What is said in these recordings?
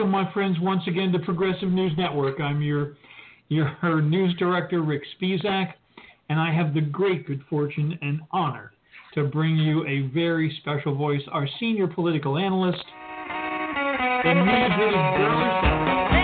Welcome, my friends, once again to Progressive News Network. I'm your your news director, Rick Spizak, and I have the great good fortune and honor to bring you a very special voice, our senior political analyst, the Newsweek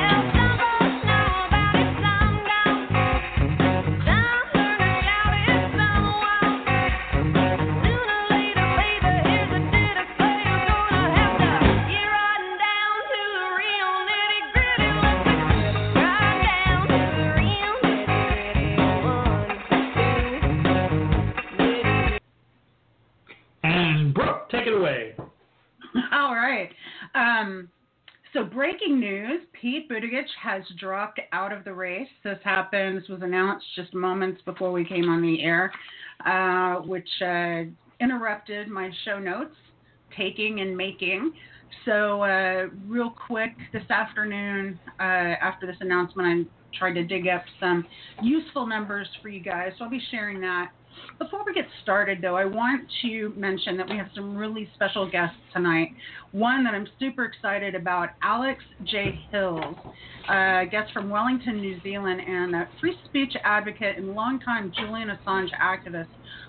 has dropped out of the race. This happened, this was announced just moments before we came on the air, uh, which uh, interrupted my show notes, taking and making. So, uh, real quick, this afternoon, uh, after this announcement, I tried to dig up some useful numbers for you guys. So, I'll be sharing that. Before we get started, though, I want to mention that we have some really special guests tonight. One that I'm super excited about, Alex J. Hills, a guest from Wellington, New Zealand, and a free speech advocate and longtime Julian Assange activist,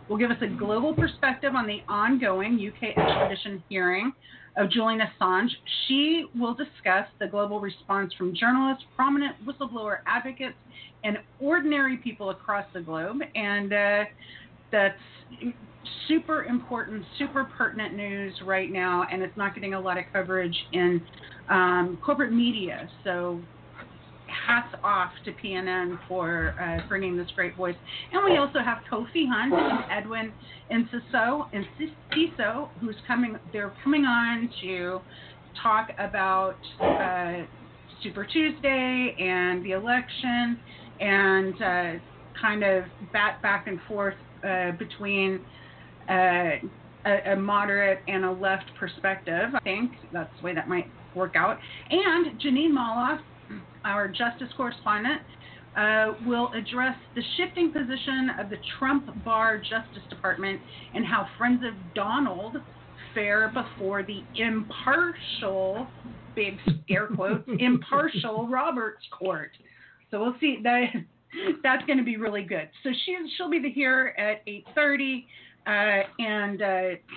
will give us a global perspective on the ongoing UK extradition hearing of Julian Assange. She will discuss the global response from journalists, prominent whistleblower advocates, and ordinary people across the globe. And uh, that's super important, super pertinent news right now, and it's not getting a lot of coverage in um, corporate media. So hats off to PNN for uh, bringing this great voice. And we also have Kofi Hunt and Edwin Enciso, Enciso who's coming. They're coming on to talk about uh, Super Tuesday and the election, and uh, kind of bat back and forth uh, between. Uh, a, a moderate and a left perspective. I think that's the way that might work out. And Jeanine Maloff, our justice correspondent, uh, will address the shifting position of the Trump Barr Justice Department and how friends of Donald fare before the impartial, big air quotes, impartial Roberts Court. So we'll see that. That's going to be really good. So she she'll be here at 8:30, uh, and uh,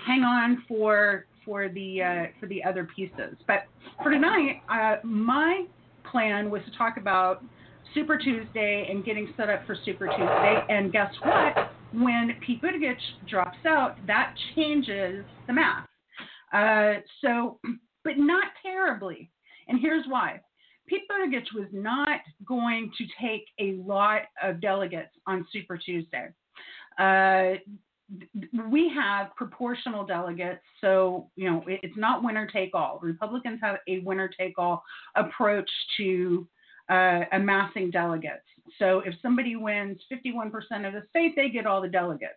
hang on for for the uh, for the other pieces. But for tonight, uh, my plan was to talk about Super Tuesday and getting set up for Super Tuesday. And guess what? When Pete Buttigieg drops out, that changes the math. Uh, so, but not terribly. And here's why. Pete Buttigieg was not going to take a lot of delegates on Super Tuesday. Uh, we have proportional delegates, so you know it's not winner take all. Republicans have a winner take all approach to uh, amassing delegates. So if somebody wins 51% of the state, they get all the delegates.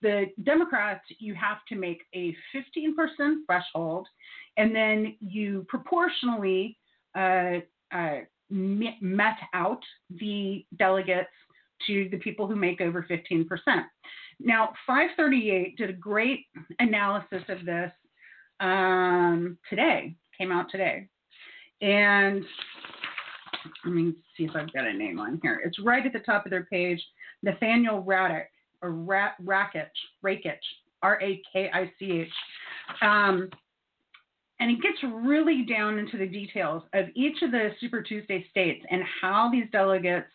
The Democrats, you have to make a 15% threshold, and then you proportionally uh, uh, met out the delegates to the people who make over 15%. Now, 538 did a great analysis of this um, today, came out today. And let me see if I've got a name on here. It's right at the top of their page. Nathaniel Radich, or Ra- Rakich, Rakich, R A K I C H. Um, and it gets really down into the details of each of the Super Tuesday states and how these delegates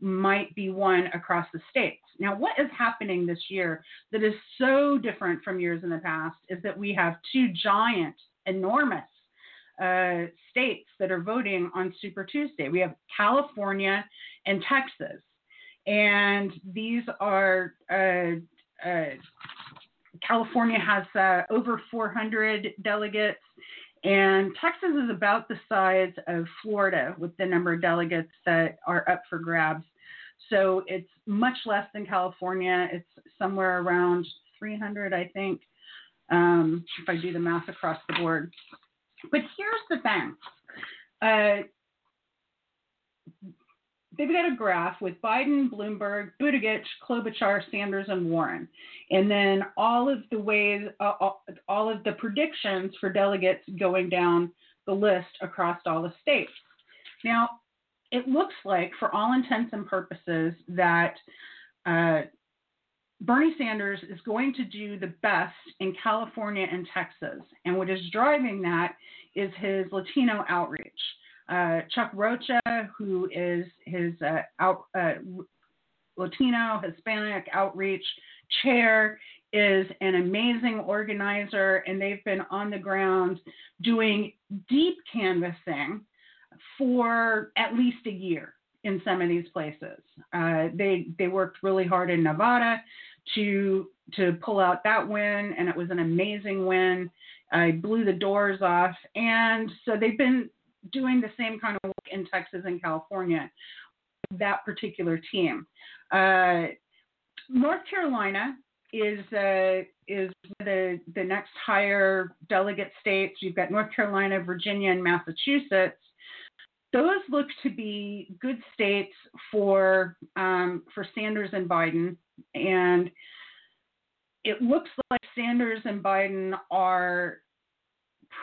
might be won across the states. Now, what is happening this year that is so different from years in the past is that we have two giant, enormous uh, states that are voting on Super Tuesday. We have California and Texas. And these are, uh, uh, California has uh, over 400 delegates, and Texas is about the size of Florida with the number of delegates that are up for grabs. So it's much less than California. It's somewhere around 300, I think, um, if I do the math across the board. But here's the thing. Uh, they've got a graph with Biden, Bloomberg, Buttigieg, Klobuchar, Sanders, and Warren, and then all of the ways, uh, all of the predictions for delegates going down the list across all the states. Now, it looks like, for all intents and purposes, that uh, Bernie Sanders is going to do the best in California and Texas. And what is driving that is his Latino outreach. Uh, Chuck Rocha, who is his uh, out, uh, Latino Hispanic outreach chair, is an amazing organizer, and they've been on the ground doing deep canvassing for at least a year in some of these places. Uh, they they worked really hard in Nevada to to pull out that win, and it was an amazing win. I blew the doors off, and so they've been doing the same kind of work in Texas and California. That particular team, uh, North Carolina is uh, is the the next higher delegate states. You've got North Carolina, Virginia, and Massachusetts those look to be good states for um, for Sanders and Biden, and it looks like Sanders and Biden are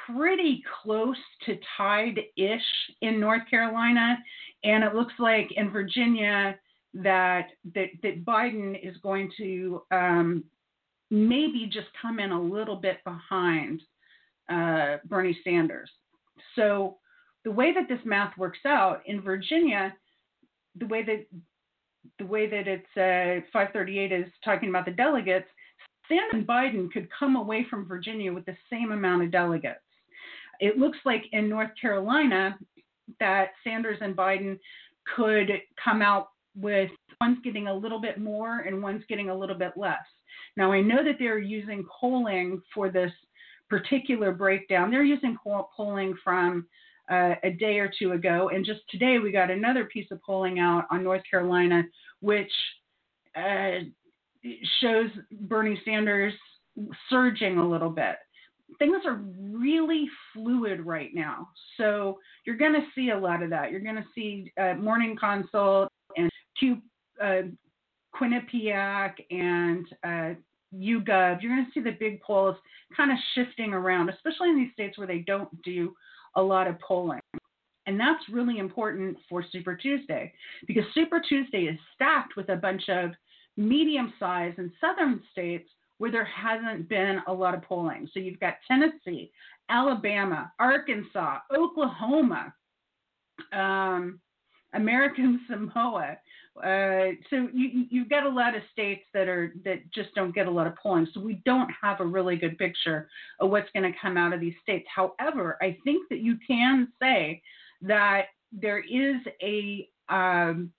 pretty close to tied-ish in North Carolina, and it looks like in Virginia that that, that Biden is going to um, maybe just come in a little bit behind uh, Bernie Sanders. So the way that this math works out in Virginia, the way that the way that it's uh, 538 is talking about the delegates, Sanders and Biden could come away from Virginia with the same amount of delegates. It looks like in North Carolina that Sanders and Biden could come out with one's getting a little bit more and one's getting a little bit less. Now, I know that they're using polling for this particular breakdown. They're using polling from uh, a day or two ago. And just today, we got another piece of polling out on North Carolina, which uh, shows Bernie Sanders surging a little bit. Things are really fluid right now. So you're going to see a lot of that. You're going to see uh, Morning Consult and Q, uh, Quinnipiac and uh, YouGov. You're going to see the big polls kind of shifting around, especially in these states where they don't do a lot of polling. And that's really important for Super Tuesday because Super Tuesday is stacked with a bunch of medium sized and southern states where there hasn't been a lot of polling. So you've got Tennessee, Alabama, Arkansas, Oklahoma, um, American Samoa. Uh, so you, you've got a lot of states that are that just don't get a lot of polling. So we don't have a really good picture of what's going to come out of these states. However, I think that you can say that there is a um,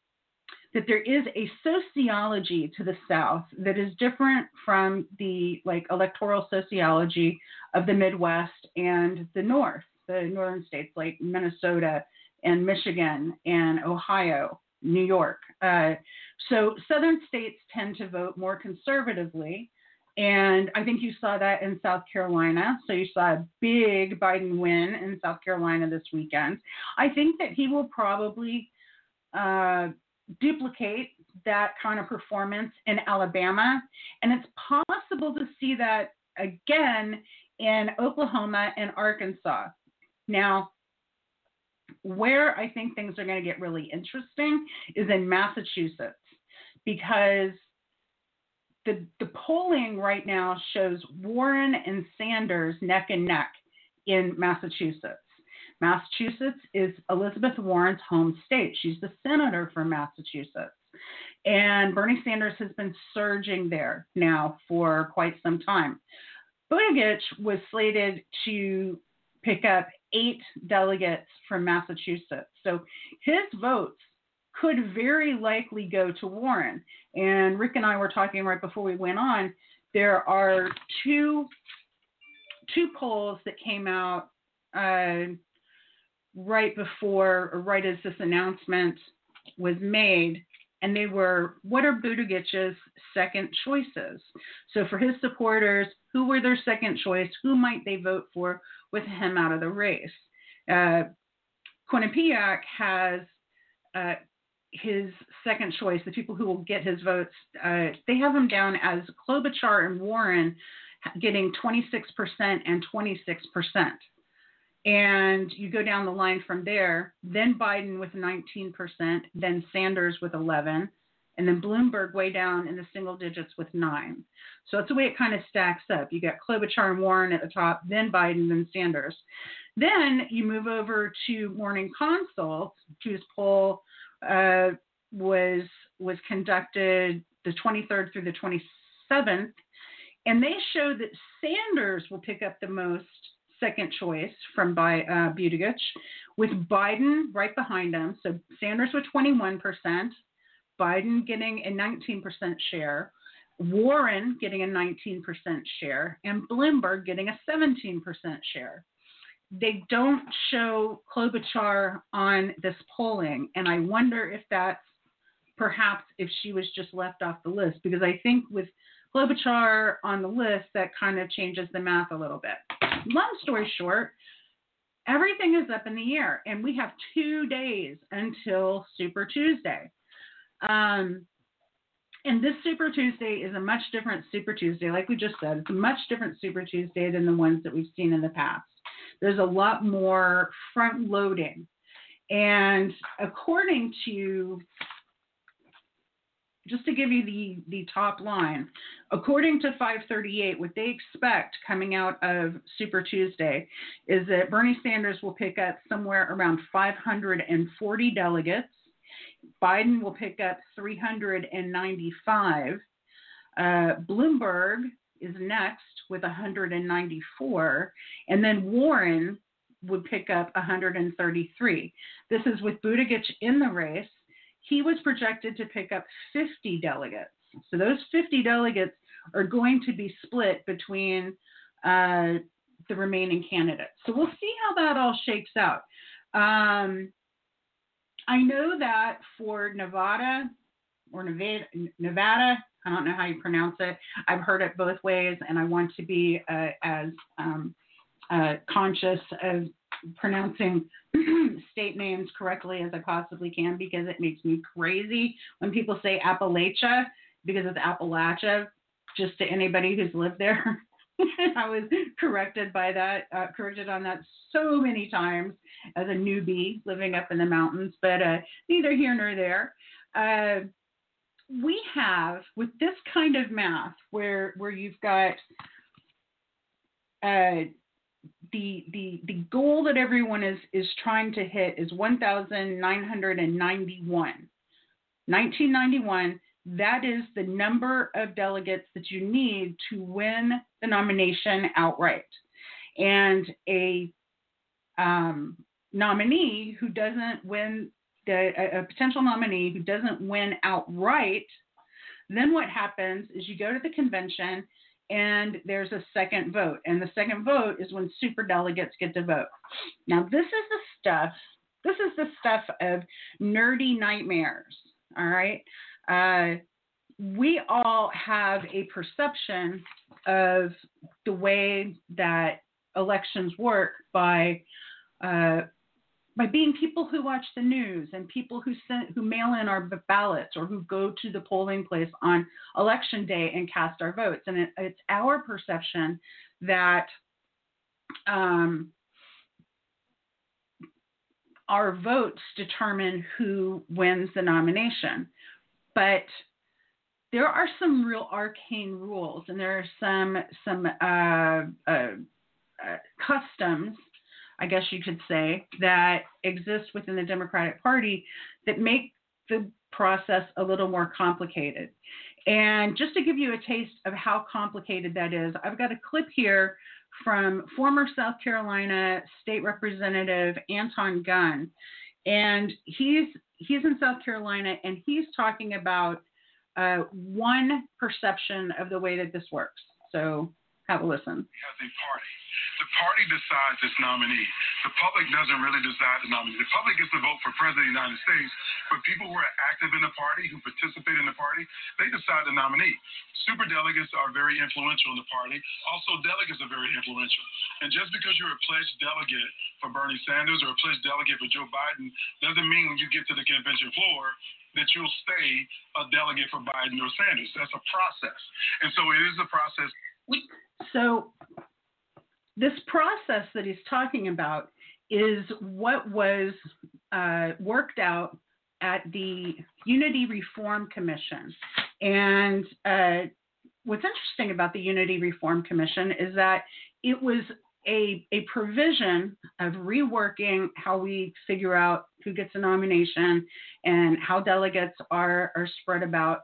that there is a sociology to the South that is different from the like electoral sociology of the Midwest and the North, the northern states like Minnesota and Michigan and Ohio, New York. Uh, so southern states tend to vote more conservatively. And I think you saw that in South Carolina. So you saw a big Biden win in South Carolina this weekend. I think that he will probably uh, duplicate that kind of performance in Alabama, and it's possible to see that again in Oklahoma and Arkansas. Now, where I think things are going to get really interesting is in Massachusetts because the, the polling right now shows Warren and Sanders neck and neck in Massachusetts. Massachusetts is Elizabeth Warren's home state. She's the senator from Massachusetts. And Bernie Sanders has been surging there now for quite some time. Buttigieg was slated to pick up eight delegates from Massachusetts. So his votes could very likely go to Warren. And Rick and I were talking right before we went on. There are two two polls that came out uh, right before or right as this announcement was made, and they were what are Buttigieg's second choices? So for his supporters, who were their second choice? Who might they vote for with him out of the race? Uh, Quinnipiac has uh, his second choice, the people who will get his votes, uh, they have him down as Klobuchar and Warren getting 26% and 26%. And you go down the line from there, then Biden with 19%, then Sanders with 11, and then Bloomberg way down in the single digits with nine. So that's the way it kind of stacks up. You got Klobuchar and Warren at the top, then Biden, then Sanders. Then you move over to Morning Consult, whose poll uh, was was conducted the 23rd through the 27th, and they show that Sanders will pick up the most second choice from by uh, Buttigieg, with Biden right behind him. So Sanders with 21%, Biden getting a 19% share, Warren getting a 19% share, and Bloomberg getting a 17% share they don't show Klobuchar on this polling, and I wonder if that's perhaps if she was just left off the list because I think with Klobuchar on the list, that kind of changes the math a little bit. Long story short, everything is up in the air, and we have two days until Super Tuesday. Um, and this Super Tuesday is a much different Super Tuesday, like we just said. It's a much different Super Tuesday than the ones that we've seen in the past. There's a lot more front loading. And according to, just to give you the, the top line, according to 538, what they expect coming out of Super Tuesday is that Bernie Sanders will pick up somewhere around 540 delegates. Biden will pick up 395. Uh, Bloomberg is next with 194, and then Warren would pick up 133. This is with Buttigieg in the race. He was projected to pick up 50 delegates. So those 50 delegates are going to be split between uh, the remaining candidates. So we'll see how that all shakes out. Um, I know that for Nevada or Nevada, Nevada I don't know how you pronounce it. I've heard it both ways, and I want to be uh, as um, uh, conscious of pronouncing state names correctly as I possibly can because it makes me crazy when people say Appalachia because it's Appalachia. Just to anybody who's lived there, I was corrected by that, uh, corrected on that so many times as a newbie living up in the mountains. But uh, neither here nor there. Uh, we have with this kind of math where where you've got uh, the the the goal that everyone is is trying to hit is 1991 1991 that is the number of delegates that you need to win the nomination outright and a um, nominee who doesn't win the, a, a potential nominee who doesn't win outright, then what happens is you go to the convention and there's a second vote. And the second vote is when super delegates get to vote. Now, this is the stuff, this is the stuff of nerdy nightmares. All right. Uh, we all have a perception of the way that elections work by uh, by being people who watch the news and people who send who mail in our ballots or who go to the polling place on election day and cast our votes. And it, it's our perception that um, our votes determine who wins the nomination. But there are some real arcane rules, and there are some some uh, uh, uh, customs, I guess you could say, that exist within the Democratic Party that make the process a little more complicated. And just to give you a taste of how complicated that is, I've got a clip here from former South Carolina State Representative Anton Gunn, and he's he's in South Carolina and he's talking about uh, one perception of the way that this works. So have a listen. A party, the party decides its nominee. The public doesn't really decide the nominee. The public gets to vote for president of the United States, but people who are active in the party, who participate in the party, they decide the nominee. Super delegates are very influential in the party. Also, delegates are very influential. And just because you're a pledged delegate for Bernie Sanders or a pledged delegate for Joe Biden doesn't mean when you get to the convention floor that you'll stay a delegate for Biden or Sanders. That's a process. And so it is a process. So, this process that he's talking about is what was uh, worked out at the Unity Reform Commission. And uh, what's interesting about the Unity Reform Commission is that it was a, a provision of reworking how we figure out who gets a nomination and how delegates are, are spread about.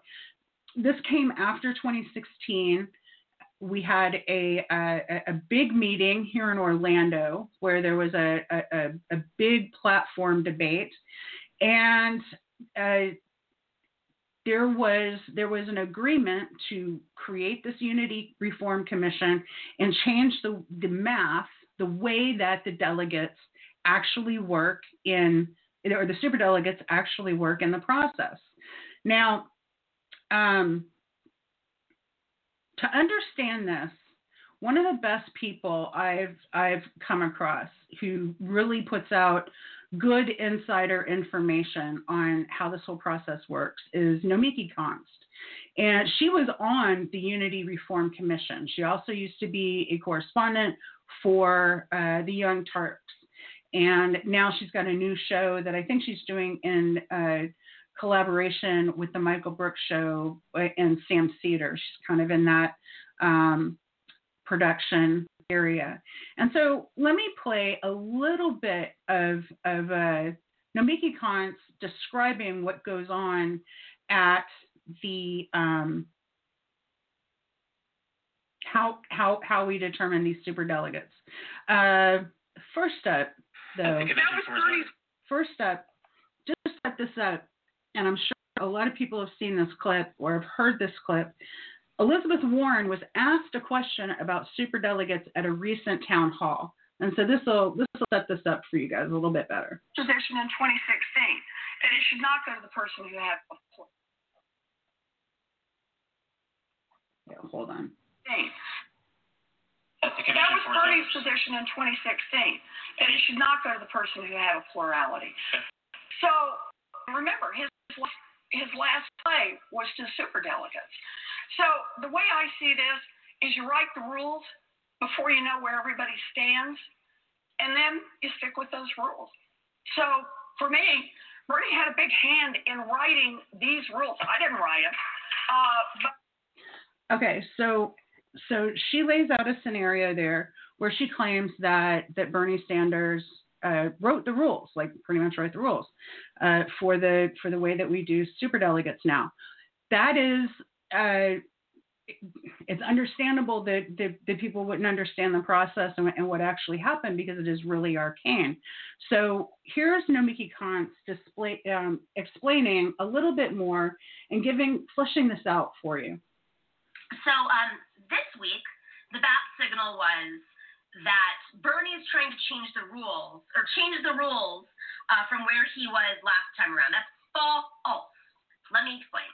This came after 2016 we had a, a, a big meeting here in Orlando where there was a a, a big platform debate, and uh, there was there was an agreement to create this Unity Reform Commission and change the the math, the way that the delegates actually work in or the super delegates actually work in the process. Now. Um, to understand this, one of the best people I've I've come across who really puts out good insider information on how this whole process works is Nomiki Konst. And she was on the Unity Reform Commission. She also used to be a correspondent for uh, the Young Turks. And now she's got a new show that I think she's doing in uh, collaboration with the Michael Brooks Show and Sam Seder. She's kind of in that um, production area. And so let me play a little bit of, of uh, Nomiki Konst describing what goes on at the um, how how how we determine these super delegates. Uh, first up, though, first up, just set this up and I'm sure a lot of people have seen this clip or have heard this clip. Elizabeth Warren was asked a question about super delegates at a recent town hall. And so this will this will set this up for you guys a little bit better. Position in 2016, and it should not go to the person who had. Yeah, hold on. That was Bernie's position in 2016, and it should not go to the person who had a plurality. So remember, his his last play was to super delegates. So the way I see this is you write the rules before you know where everybody stands, and then you stick with those rules. So for me, Bernie had a big hand in writing these rules. I didn't write them. Uh, but okay, so so she lays out a scenario there where she claims that that Bernie Sanders uh, wrote the rules, like pretty much wrote the rules uh, for the for the way that we do super delegates now. That is, uh, it's understandable that, that, that people wouldn't understand the process and, and, what actually happened because it is really arcane. So here's Nomiki Konst display, um, explaining a little bit more and giving fleshing this out for you. So um, this week, the bat signal was that Bernie is trying to change the rules or change the rules uh, from where he was last time around. That's false. Let me explain.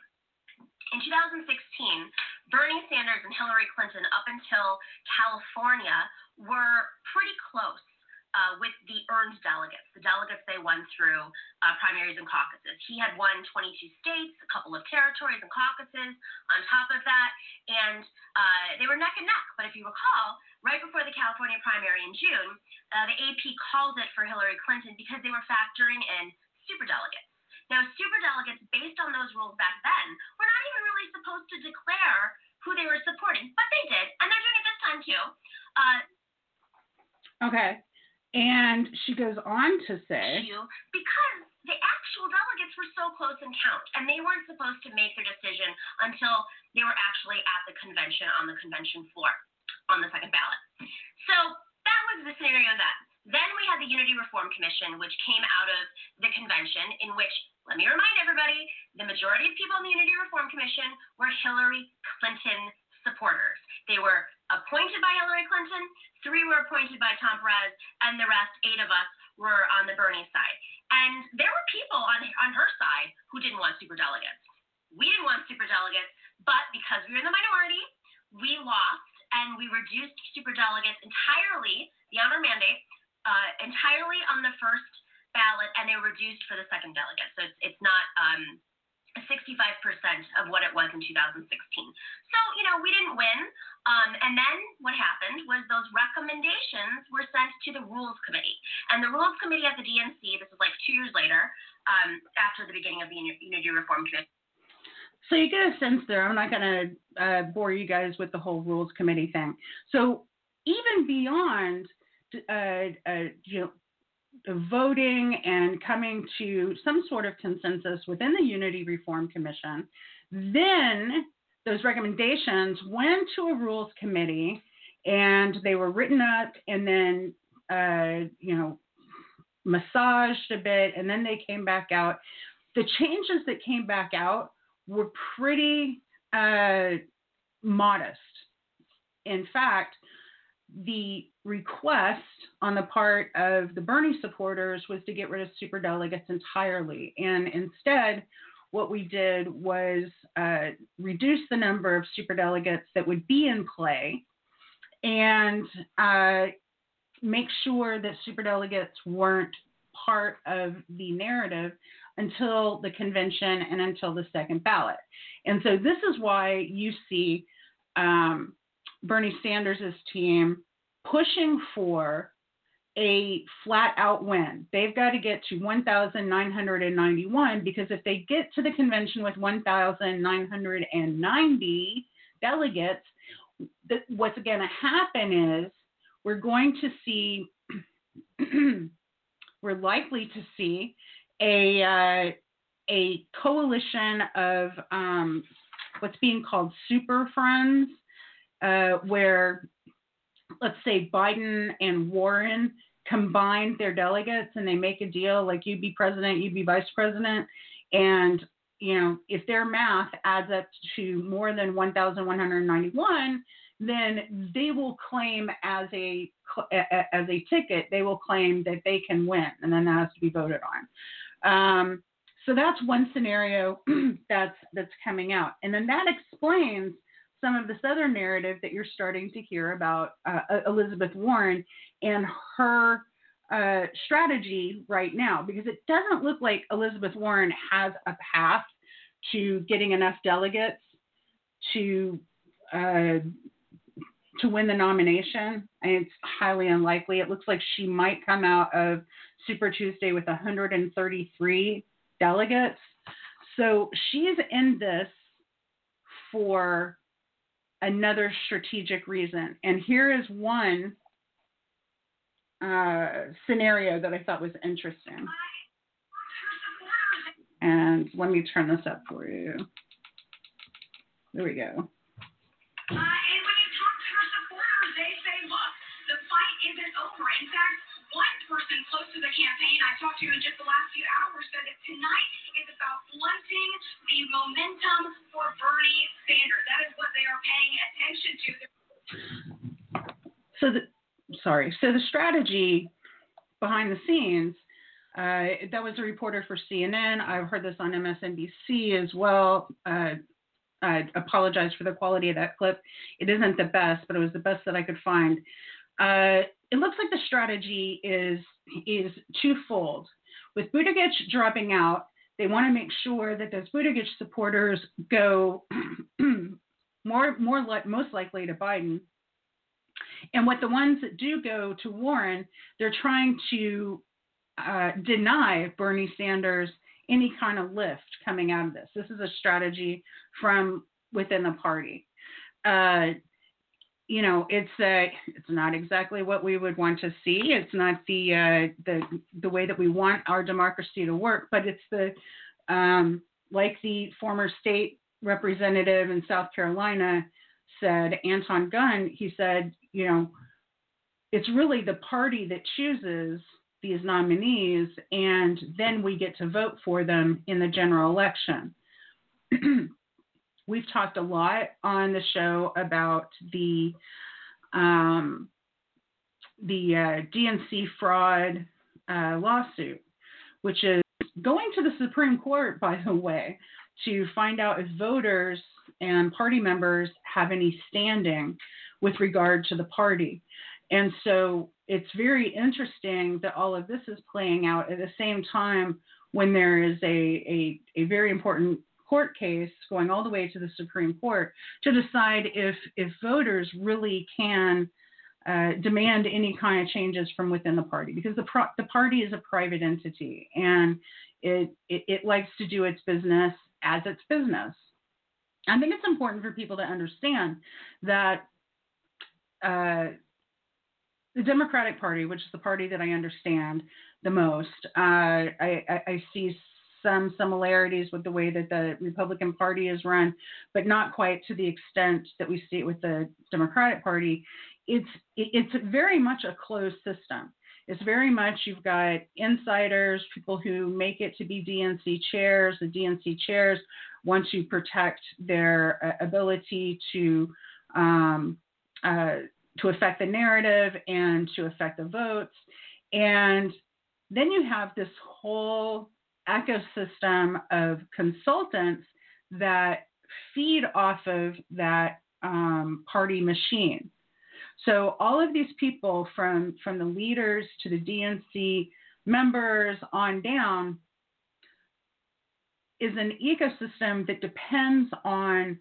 In 2016, Bernie Sanders and Hillary Clinton, up until California, were pretty close uh, with the earned delegates, the delegates they won through uh, primaries and caucuses. He had won 22 states, a couple of territories and caucuses on top of that, and uh, they were neck and neck. But if you recall, right before the California primary in June, uh, the AP called it for Hillary Clinton because they were factoring in superdelegates. Now, superdelegates, based on those rules back then, were not even really supposed to declare who they were supporting, but they did, and they're doing it this time too. Uh, Okay. And she goes on to say, because the actual delegates were so close in count, and they weren't supposed to make their decision until they were actually at the convention on the convention floor on the second ballot. So that was the scenario then. Then we had the Unity Reform Commission, which came out of the convention, in which, let me remind everybody, the majority of people in the Unity Reform Commission were Hillary Clinton supporters. They were appointed by Hillary Clinton, three were appointed by Tom Perez, and the rest, eight of us, were on the Bernie side. And there were people on on her side who didn't want superdelegates. We didn't want superdelegates, but because we were in the minority, we lost and we reduced superdelegates entirely, the honor mandate, uh, entirely on the first ballot, and they were reduced for the second delegate. So it's, it's not um, 65% of what it was in 2016. So, you know, we didn't win. Um, and then what happened was those recommendations were sent to the Rules Committee. And the Rules Committee at the DNC, this was like two years later, um, after the beginning of the Unity Reform Committee. so you get a sense there. I'm not going to uh, bore you guys with the whole rules committee thing. So even beyond, uh, uh, you know, voting and coming to some sort of consensus within the Unity Reform Commission, then those recommendations went to a rules committee and they were written up and then, uh, you know, massaged a bit and then they came back out. The changes that came back out were pretty uh, modest. In fact, the request on the part of the Bernie supporters was to get rid of superdelegates entirely. And instead, what we did was uh, reduce the number of superdelegates that would be in play and uh, make sure that superdelegates weren't part of the narrative until the convention and until the second ballot. And so this is why you see um, Bernie Sanders' team pushing for a flat out win. They've got to get to 1,991 because if they get to the convention with 1,990 delegates, th- what's going to happen is we're going to see, we're likely to see a uh, a coalition of um, what's being called super friends, uh, where let's say Biden and Warren combine their delegates and they make a deal like you be president, you be vice president, and you know if their math adds up to more than 1,191, then they will claim as a as a ticket, they will claim that they can win, and then that has to be voted on. Um, so that's one scenario that's that's coming out, and then that explains some of this other narrative that you're starting to hear about uh, Elizabeth Warren and her uh, strategy right now, because it doesn't look like Elizabeth Warren has a path to getting enough delegates to uh, to win the nomination. It's highly unlikely. It looks like she might come out of Super Tuesday with 133 delegates. So she's in this for another strategic reason. And here is one uh, scenario that I thought was interesting. And let me turn this up for you. There we go. Uh, and when you talk to supporters, they say, look, the fight isn't over. In fact, one person close to the campaign I talked to in just the last few hours said that tonight about blunting the momentum for Bernie Sanders. That is what they are paying attention to. So the sorry. So the strategy behind the scenes. Uh, that was a reporter for CNN. I've heard this on MSNBC as well. Uh, I apologize for the quality of that clip. It isn't the best, but it was the best that I could find. Uh, it looks like the strategy is is twofold. With Buttigieg dropping out, they want to make sure that those Buttigieg supporters go more more like most likely to Biden. And what the ones that do go to Warren, they're trying to uh, deny Bernie Sanders any kind of lift coming out of this. This is a strategy from within the party. Uh, you know, it's uh, it's not exactly what we would want to see. It's not the uh, the the way that we want our democracy to work, but it's the um, like the former state representative in South Carolina said, Anton Gunn. He said, you know, it's really the party that chooses these nominees, and then we get to vote for them in the general election. We've talked a lot on the show about the um, the uh, DNC fraud uh, lawsuit, which is going to the Supreme Court, by the way, to find out if voters and party members have any standing with regard to the party. And so it's very interesting that all of this is playing out at the same time when there is a, a, a very important court case going all the way to the Supreme Court to decide if, if voters really can uh, demand any kind of changes from within the party because the, pro- the party is a private entity and it, it, it likes to do its business as its business. I think it's important for people to understand that uh, the Democratic Party, which is the party that I understand the most, uh, I, I, I, see some similarities with the way that the Republican Party is run, but not quite to the extent that we see it with the Democratic Party. It's it's very much a closed system. It's very much you've got insiders, people who make it to be DNC chairs. The DNC chairs want to protect their uh, ability to um, uh, to affect the narrative and to affect the votes. And then you have this whole ecosystem of consultants that feed off of that um, party machine. So all of these people, from from the leaders to the DNC members on down, is an ecosystem that depends on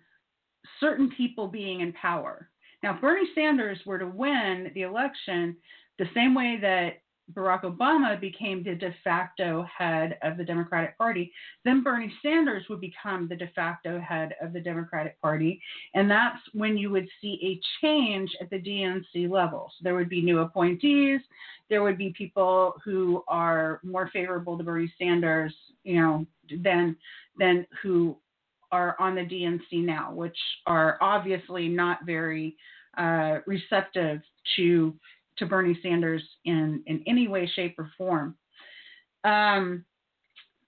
certain people being in power. Now, if Bernie Sanders were to win the election the same way that Barack Obama became the de facto head of the Democratic Party, then Bernie Sanders would become the de facto head of the Democratic Party. And that's when you would see a change at the DNC level. So there would be new appointees, there would be people who are more favorable to Bernie Sanders, you know, than than who are on the DNC now, which are obviously not very uh, receptive to to Bernie Sanders in in any way, shape, or form. Um,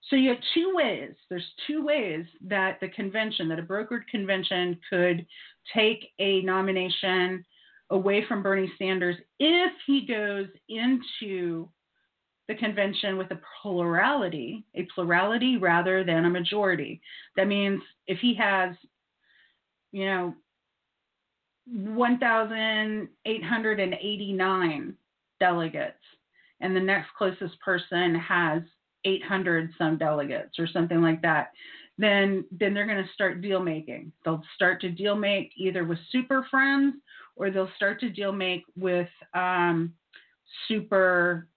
so you have two ways. There's two ways that the convention, that a brokered convention, could take a nomination away from Bernie Sanders if he goes into the convention with a plurality, a plurality rather than a majority. That means if he has, you know, 1,889 delegates, and the next closest person has 800 some delegates or something like that, then then they're going to start deal making. They'll start to deal make either with super friends or they'll start to deal make with um, super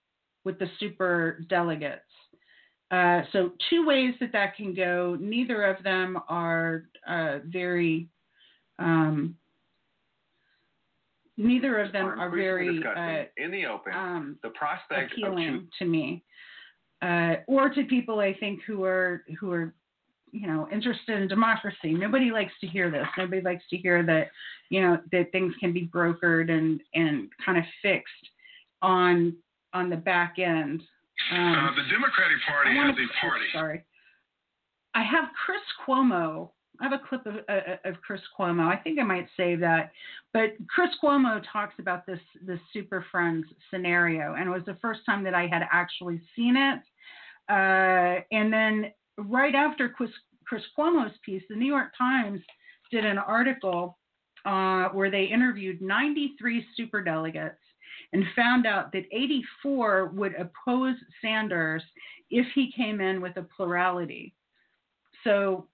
with the super delegates. Uh, so two ways that that can go. Neither of them are uh, very um, neither of them are very uh, in the open. Um, the prospect appealing to me, uh, or to people I think who are who are you know interested in democracy. Nobody likes to hear this. Nobody likes to hear that you know that things can be brokered and and kind of fixed on on the back end. Um, uh, the Democratic Party has a party. Sorry. I have Chris Cuomo I have a clip of, uh, of Chris Cuomo. I think I might save that. But Chris Cuomo talks about this this Super Friends scenario, and it was the first time that I had actually seen it. Uh, and then right after Chris, Chris Cuomo's piece, the New York Times did an article uh, where they interviewed 93 super delegates, and found out that 84 would oppose Sanders if he came in with a plurality. So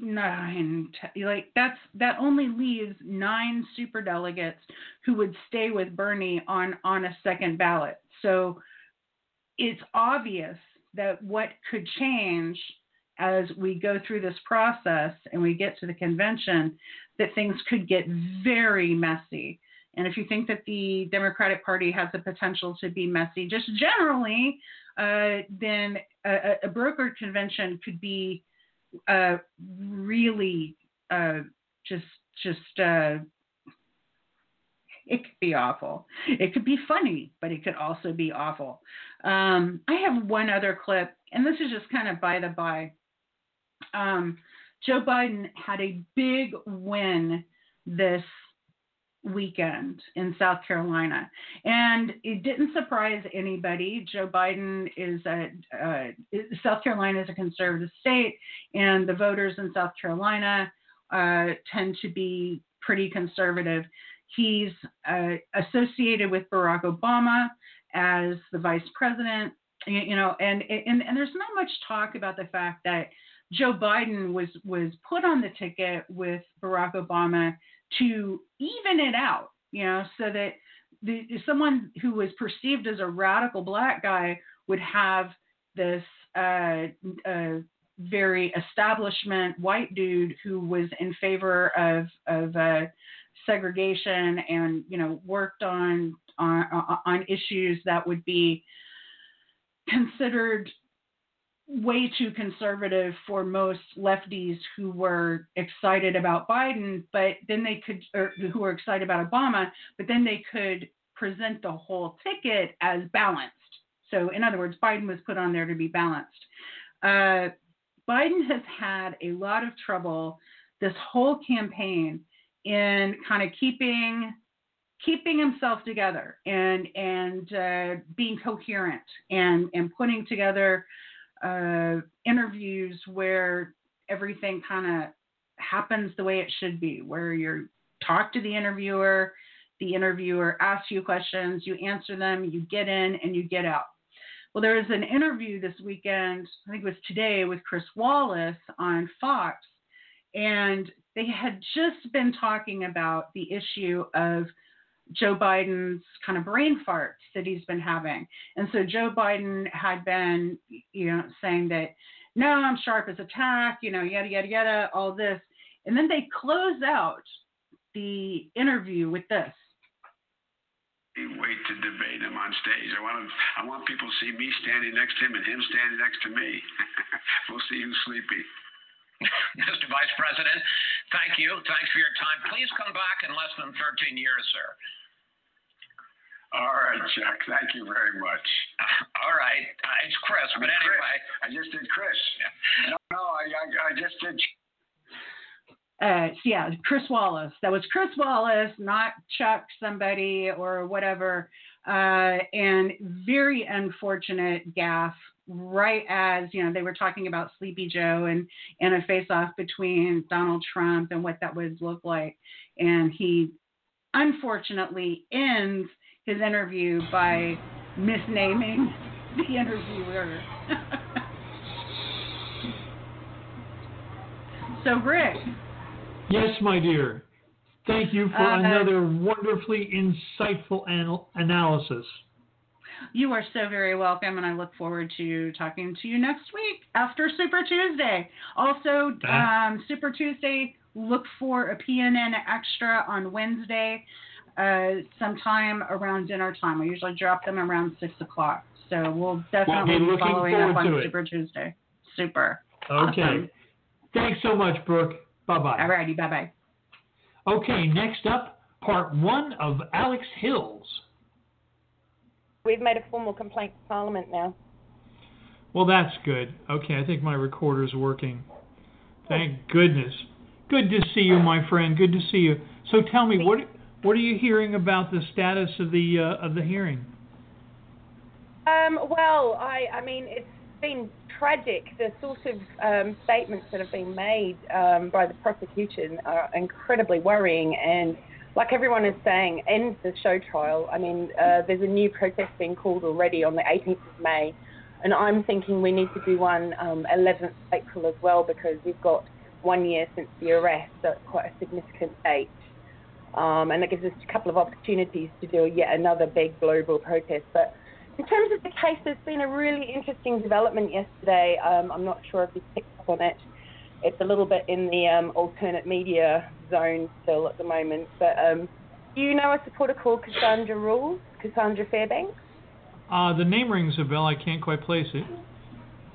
nine like that's that only leaves nine super delegates who would stay with Bernie on on a second ballot. So it's obvious that what could change as we go through this process and we get to the convention that things could get very messy. And if you think that the Democratic Party has the potential to be messy, just generally, uh, then a, a brokered convention could be uh, really uh, just just uh, it could be awful. It could be funny, but it could also be awful. Um, I have one other clip, and this is just kind of by the by. Um, Joe Biden had a big win this weekend in South Carolina. And it didn't surprise anybody. Joe Biden is a, uh, South Carolina is a conservative state, and the voters in South Carolina uh, tend to be pretty conservative. He's uh, associated with Barack Obama as the vice president, you know, and, and, and there's not much talk about the fact that Joe Biden was was put on the ticket with Barack Obama to even it out, you know, so that the, someone who was perceived as a radical black guy would have this uh, uh, very establishment white dude who was in favor of of uh, segregation and you know worked on on on issues that would be considered way too conservative for most lefties who were excited about Biden, but then they could, or who were excited about Obama, but then they could present the whole ticket as balanced. So, in other words, Biden was put on there to be balanced. Uh, Biden has had a lot of trouble this whole campaign in kind of keeping keeping himself together and and uh, being coherent and and putting together uh, interviews where everything kind of happens the way it should be, where you talk to the interviewer, the interviewer asks you questions, you answer them, you get in and you get out. Well, there was an interview this weekend, I think it was today, with Chris Wallace on Fox, and they had just been talking about the issue of Joe Biden's kind of brain farts that he's been having. And so Joe Biden had been, you know, saying that, no, I'm sharp as a tack, you know, yada, yada, yada, all this. And then they close out the interview with this. Wait to debate him on stage. I want I want people to see me standing next to him and him standing next to me. we'll see who's sleepy. Mr. Vice President, thank you. Thanks for your time. Please come back in less than 13 years, sir. All right, Chuck. Thank you very much. All right. Uh, it's Chris, but Chris. anyway. I just did Chris. No, no, I, I, I just did. Uh, yeah, Chris Wallace. That was Chris Wallace, not Chuck somebody or whatever. Uh, and very unfortunate gaffe. Right as you know, they were talking about Sleepy Joe and and a face-off between Donald Trump and what that would look like, and he unfortunately ends his interview by misnaming the interviewer. so, Rick. Yes, my dear. Thank you for Uh, another wonderfully insightful anal- analysis. You are so very welcome, and I look forward to talking to you next week after Super Tuesday. Also, um, Super Tuesday, look for a PNN Extra on Wednesday, uh, sometime around dinner time. I usually drop them around 6 o'clock. So we'll definitely be looking following up on it. Super Tuesday. Super. Okay. Awesome. Thanks so much, Brooke. Bye bye. All righty. Bye bye. Okay, next up, part one of Alex Hills. We've made a formal complaint to Parliament now. Well, that's good. Okay, I think my recorder's working. Thank goodness. Good to see you, my friend. Good to see you. So tell me, what what are you hearing about the status of the uh, of the hearing? Um, well, I, I mean, it's been tragic. The sort of um, statements that have been made um, by the prosecution are incredibly worrying. And like everyone is saying, end the show trial. I mean, uh, there's a new protest being called already on the 18th of May, and I'm thinking we need to do one um, 11th April as well because we've got one year since the arrest, so it's quite a significant date. Um, and that gives us a couple of opportunities to do yet another big global protest. But in terms of the case, there's been a really interesting development yesterday. Um, I'm not sure if you picked up on it. It's a little bit in the um, alternate media zone still at the moment. But um, do you know a supporter called Cassandra Rules, Cassandra Fairbanks? Uh, the name rings a bell. I can't quite place it.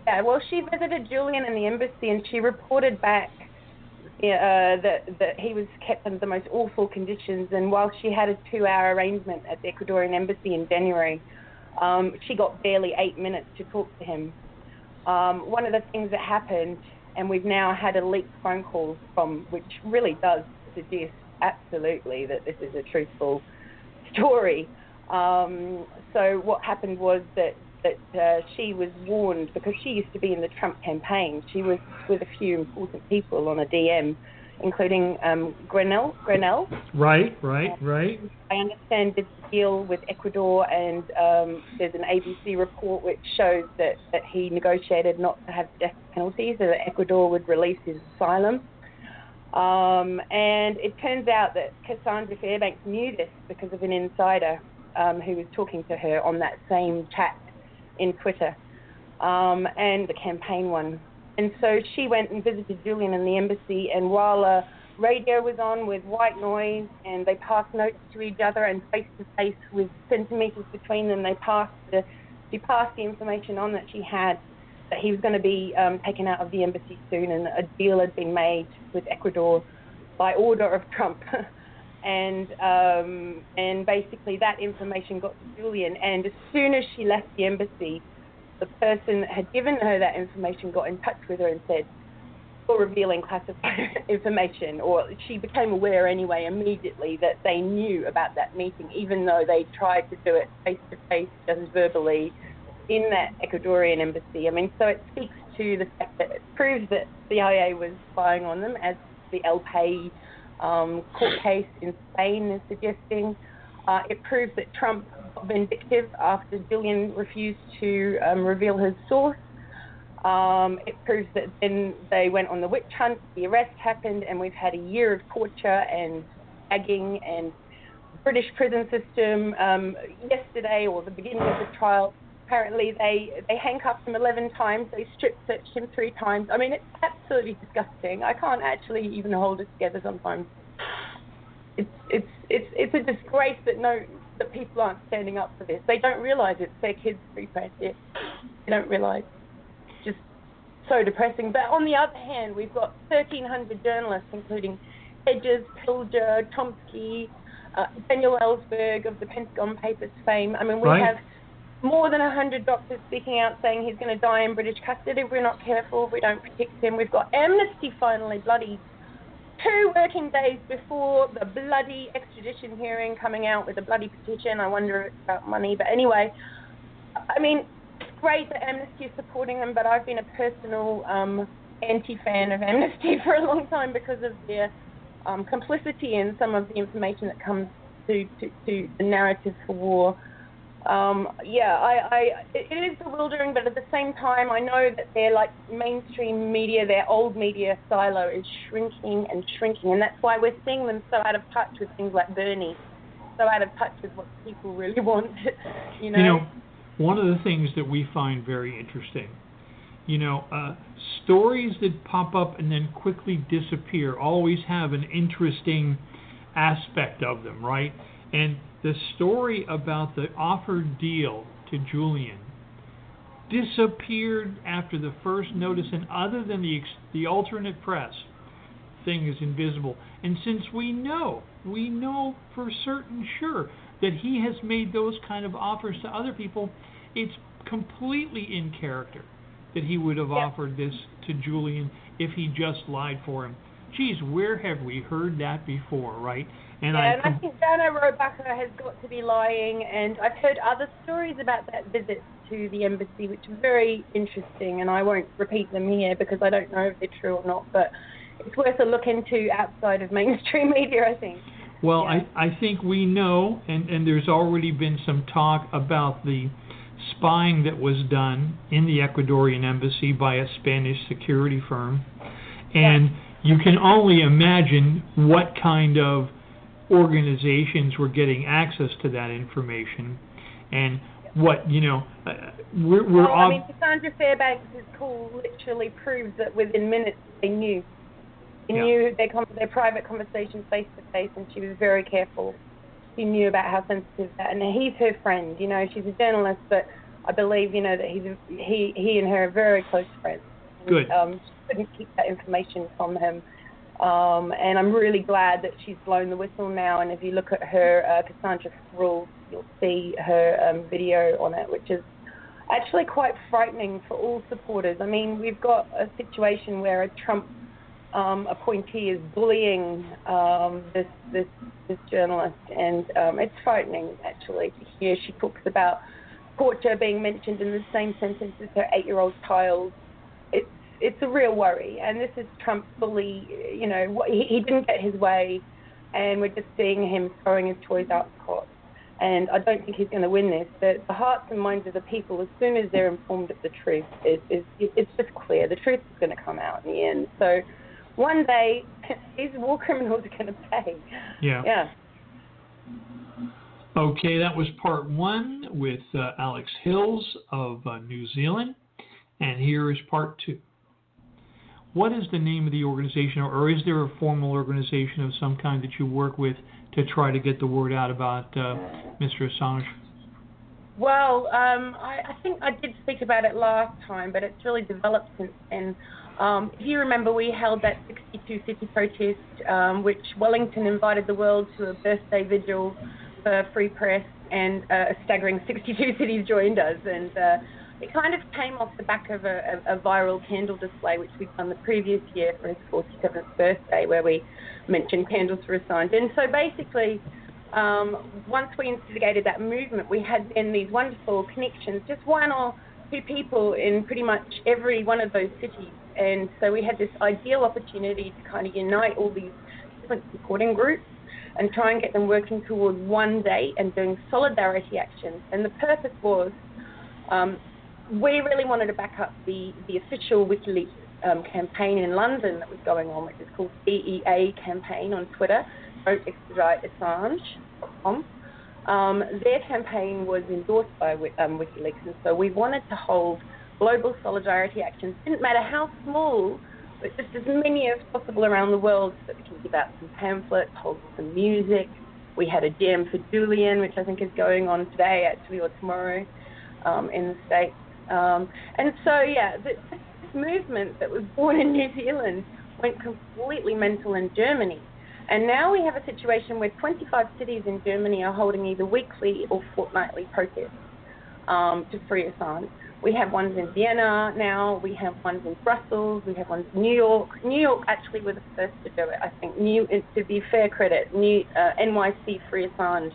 Yeah, well, she visited Julian in the embassy and she reported back uh, that that he was kept under the most awful conditions. And while she had a two-hour arrangement at the Ecuadorian embassy in January, um, she got barely eight minutes to talk to him. Um, one of the things that happened, and we've now had a leaked phone call from, which really does suggest absolutely that this is a truthful story. Um, so what happened was that that uh, she was warned because she used to be in the Trump campaign. She was with a few important people on a DM, including um, Grenell. Grenell. Right, right, right. I understand did the deal with Ecuador, and um, there's an ABC report which shows that, that he negotiated not to have death penalty so that Ecuador would release his asylum. Um, and it turns out that Cassandra Fairbanks knew this because of an insider um, who was talking to her on that same chat in Twitter um, and the campaign one. And so she went and visited Julian in the embassy, and while a radio was on with white noise, and they passed notes to each other, and face to face with centimeters between them, they passed the she passed the information on that she had that he was going to be um, taken out of the embassy soon, and a deal had been made with Ecuador by order of Trump. and um, and basically that information got to Julian. And as soon as she left the embassy, the person that had given her that information got in touch with her and said, "You're revealing classified information." Or she became aware anyway immediately that they knew about that meeting, even though they tried to do it face to face, just verbally, in that Ecuadorian embassy. I mean, so it speaks to the fact that it proves that CIA was spying on them, as the El País um, court case in Spain is suggesting. Uh, it proves that Trump got vindictive after Julian refused to um, reveal his source. Um, it proves that then they went on the witch hunt, the arrest happened, and we've had a year of torture and gagging and British prison system. Um, yesterday, or the beginning of the trial, apparently they they handcuffed him 11 times, they strip searched him three times. I mean, it's absolutely disgusting. I can't actually even hold it together sometimes. It's it's it's it's a disgrace that no that people aren't standing up for this. They don't realise it's their kids' free press. Yet. They don't realise. Just so depressing. But on the other hand, we've got 1,300 journalists, including Hedges, Pilger, Chomsky, uh, Daniel Ellsberg of the Pentagon Papers fame. I mean, we right. have more than 100 doctors speaking out saying he's going to die in British custody if we're not careful, if we don't protect him. We've got amnesty finally, bloody two working days before the bloody extradition hearing coming out with a bloody petition. I wonder about money. But anyway, I mean, it's great that Amnesty is supporting them, but I've been a personal um, anti fan of Amnesty for a long time because of their um, complicity in some of the information that comes to, to, to the narrative for war um, yeah, I, I, it is bewildering, but at the same time, I know that their like mainstream media, their old media silo is shrinking and shrinking, and that's why we're seeing them so out of touch with things like Bernie, so out of touch with what people really want. you know. You know, one of the things that we find very interesting, you know, uh, stories that pop up and then quickly disappear always have an interesting aspect of them, right? And the story about the offered deal to Julian disappeared after the first notice, and other than the the alternate press thing is invisible. And since we know, we know for certain sure that he has made those kind of offers to other people, it's completely in character that he would have offered this to Julian if he just lied for him. Geez, where have we heard that before, right? And yeah, I and I think Dana Rohrabacher has got to be lying, and I've heard other stories about that visit to the embassy, which are very interesting, and I won't repeat them here because I don't know if they're true or not, but it's worth a look into outside of mainstream media, I think. Well, Yeah. I, I think we know, and, and there's already been some talk about the spying that was done in the Ecuadorian embassy by a Spanish security firm. And you can only imagine what kind of organizations were getting access to that information and what, you know, uh, we're, we're well, I mean, Cassandra Fairbanks' call literally proves that within minutes they knew. They Yeah. knew their, com- their private conversation face to face, and she was very careful. She knew about how sensitive that, and he's her friend. You know, she's a journalist, but I believe, you know, that he's he he and her are very close friends. And, Good. Um, she couldn't keep that information from him. Um, and I'm really glad that she's blown the whistle now. And if you look at her uh, Cassandra rules, you'll see her um, video on it, which is actually quite frightening for all supporters. I mean, we've got a situation where a Trump um, appointee is bullying um, this this this journalist, and um, it's frightening actually to hear. She talks about torture being mentioned in the same sentence as her eight-year-old child. It's it's a real worry, and this is Trump fully. You know, he, he didn't get his way, and we're just seeing him throwing his toys out the court. And I don't think he's going to win this. But the hearts and minds of the people, as soon as they're informed of the truth, is, is it's just clear. The truth is going to come out in the end. So one day, these war criminals are going to pay. Yeah. Yeah. Okay, that was part one with uh, Alex Hills of uh, New Zealand. And here is part two. What is the name of the organization, or, or is there a formal organization of some kind that you work with to try to get the word out about uh, Mr. Assange? Well, um, I, I think I did speak about it last time, but it's really developed since then. Um, if you remember, we held that 62 city protest, um, which Wellington invited the world to a birthday vigil for free press, and uh, a staggering 62 cities joined us. And uh, it kind of came off the back of a, a, a viral candle display, which we'd done the previous year for his 47th birthday, where we mentioned candles for Assange. And so basically, um, once we instigated that movement, we had then these wonderful connections, just one or two people in pretty much every one of those cities. And so we had this ideal opportunity to kind of unite all these different supporting groups and try and get them working towards one date and doing solidarity actions. And the purpose was um, we really wanted to back up the, the official WikiLeaks um, campaign in London that was going on, which is called CEA campaign on Twitter, Don't Extradite Assange.com. Um, their campaign was endorsed by um, WikiLeaks, and so we wanted to hold global solidarity actions. Didn't matter how small, but just as many as possible around the world, so that we can give out some pamphlets, hold some music. We had a jam for Julian, which I think is going on today, actually, or tomorrow, um, in the states. Um, and so, yeah, this, movement that was born in New Zealand went completely mental in Germany. And now we have a situation where 25 cities in Germany are holding either weekly or fortnightly protests um, to free Assange. We have ones in Vienna now. We have ones in Brussels. We have ones in New York. New York actually were the first to do it. I think. New, to be fair credit, New uh, NYC Free Assange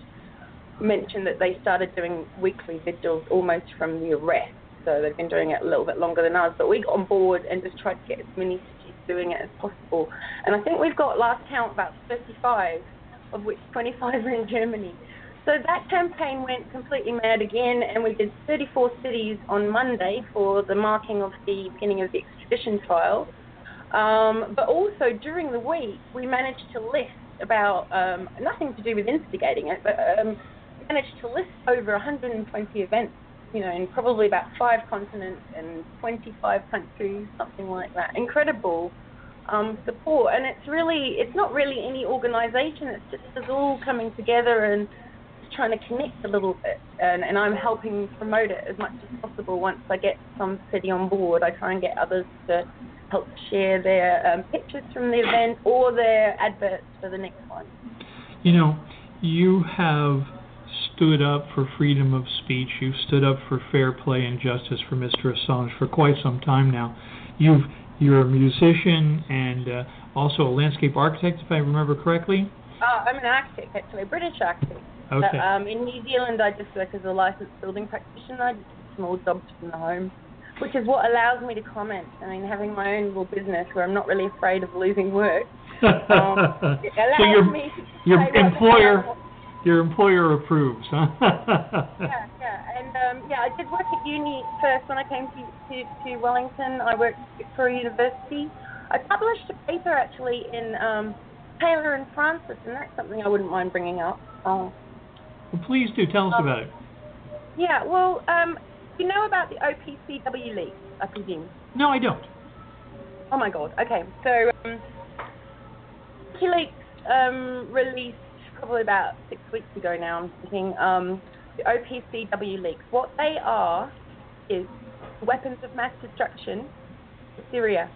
mentioned that they started doing weekly vigils almost from the arrest. So they've been doing it a little bit longer than us. But we got on board and just tried to get as many cities doing it as possible. And I think we've got last count about 35, of which 25 are in Germany. So that campaign went completely mad again, and we did 34 cities on Monday for the marking of the beginning of the extradition trial. Um, but also during the week, we managed to list about um, nothing to do with instigating it, but um, managed to list over 120 events, you know, in probably about five continents and 25 countries, something like that. Incredible um, support, and it's really, it's not really any organisation. It's just us all coming together and trying to connect a little bit, and, and I'm helping promote it as much as possible. Once I get some city on board, I try and get others to help share their um, pictures from the event or their adverts for the next one. You know, you have stood up for freedom of speech. You've stood up for fair play and justice for Mr. Assange for quite some time now. You've you're a musician and uh, also a landscape architect, if I remember correctly. Uh, I'm an architect, actually, a British architect. Okay. But, um, in New Zealand, I just work as a licensed building practitioner. I just do small jobs from the home. which is what allows me to comment. I mean, having my own little business where I'm not really afraid of losing work. Um, it allows so your me to your say what the hell I employer. Your employer approves, huh? Yeah, yeah, and um, yeah, I did work at uni first when I came to, to, to Wellington. I worked at Victoria University. I published a paper actually in um, Taylor and Francis, and that's something I wouldn't mind bringing up. Um, well, please do tell us Um, about it. yeah, well, um, you know about the OPCW leak, I presume. No, I don't. Oh my god. Okay, so um, WikiLeaks um, released probably about six weeks ago now. I'm thinking um, the OPCW leaks. What they are is weapons of mass destruction Syria.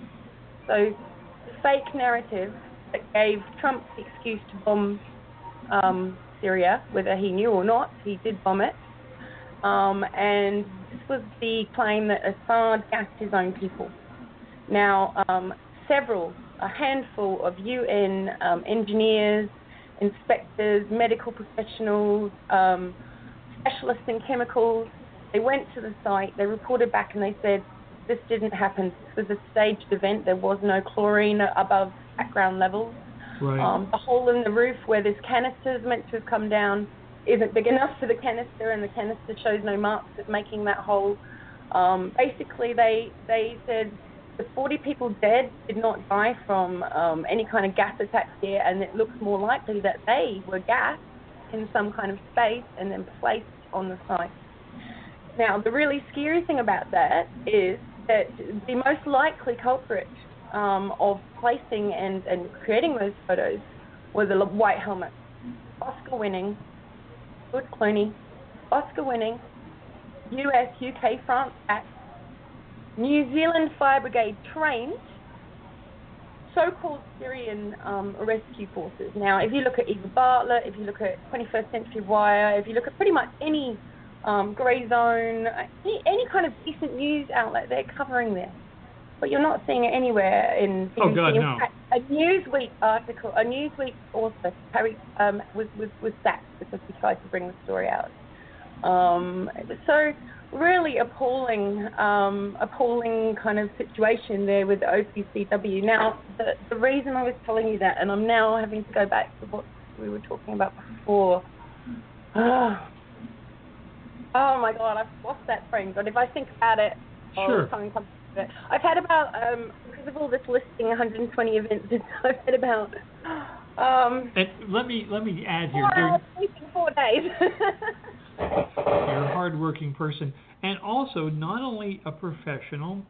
So the fake narrative that gave Trump the excuse to bomb um, Syria, whether he knew or not, he did bomb it. Um, and this was the claim that Assad gassed his own people. Now, um, several, a handful of UN um, engineers, inspectors, medical professionals, um, specialists in chemicals, they went to the site, they reported back and they said this didn't happen. This was a staged event. There was no chlorine above background levels. Right. Um, the hole in the roof where this canister is meant to have come down isn't big enough for the canister, and the canister shows no marks of making that hole. Um, basically, they they said the 40 people dead did not die from um, any kind of gas attack here, and it looks more likely that they were gassed in some kind of space and then placed on the site. Now, the really scary thing about that is that the most likely culprit um, of placing and, and creating those photos were the white helmets. Oscar winning, Good Clooney, Oscar winning, US, UK, France act, New Zealand Fire Brigade trained, so called Syrian um, rescue forces. Now, if you look at Eva Bartlett, if you look at 21st Century Wire, if you look at pretty much any um, Grayzone, any, any kind of decent news outlet, they're covering this. But you're not seeing it anywhere in. Oh, God, in no. fact, A Newsweek article, a Newsweek author, Harry, um, was, was was sacked because he tried to bring the story out. Um, so really appalling, um, appalling kind of situation there with the OPCW. Now, the the reason I was telling you that, and I'm now having to go back to what we were talking about before. Ah. Oh my God, I've lost that frame. But if I think about it, oh, Sure. something comes to it. I've had about um, because of all this listing 120 events. I've had about um, And let me let me add here. four During, hours sleep four days. You're a hardworking person, and also not only a professional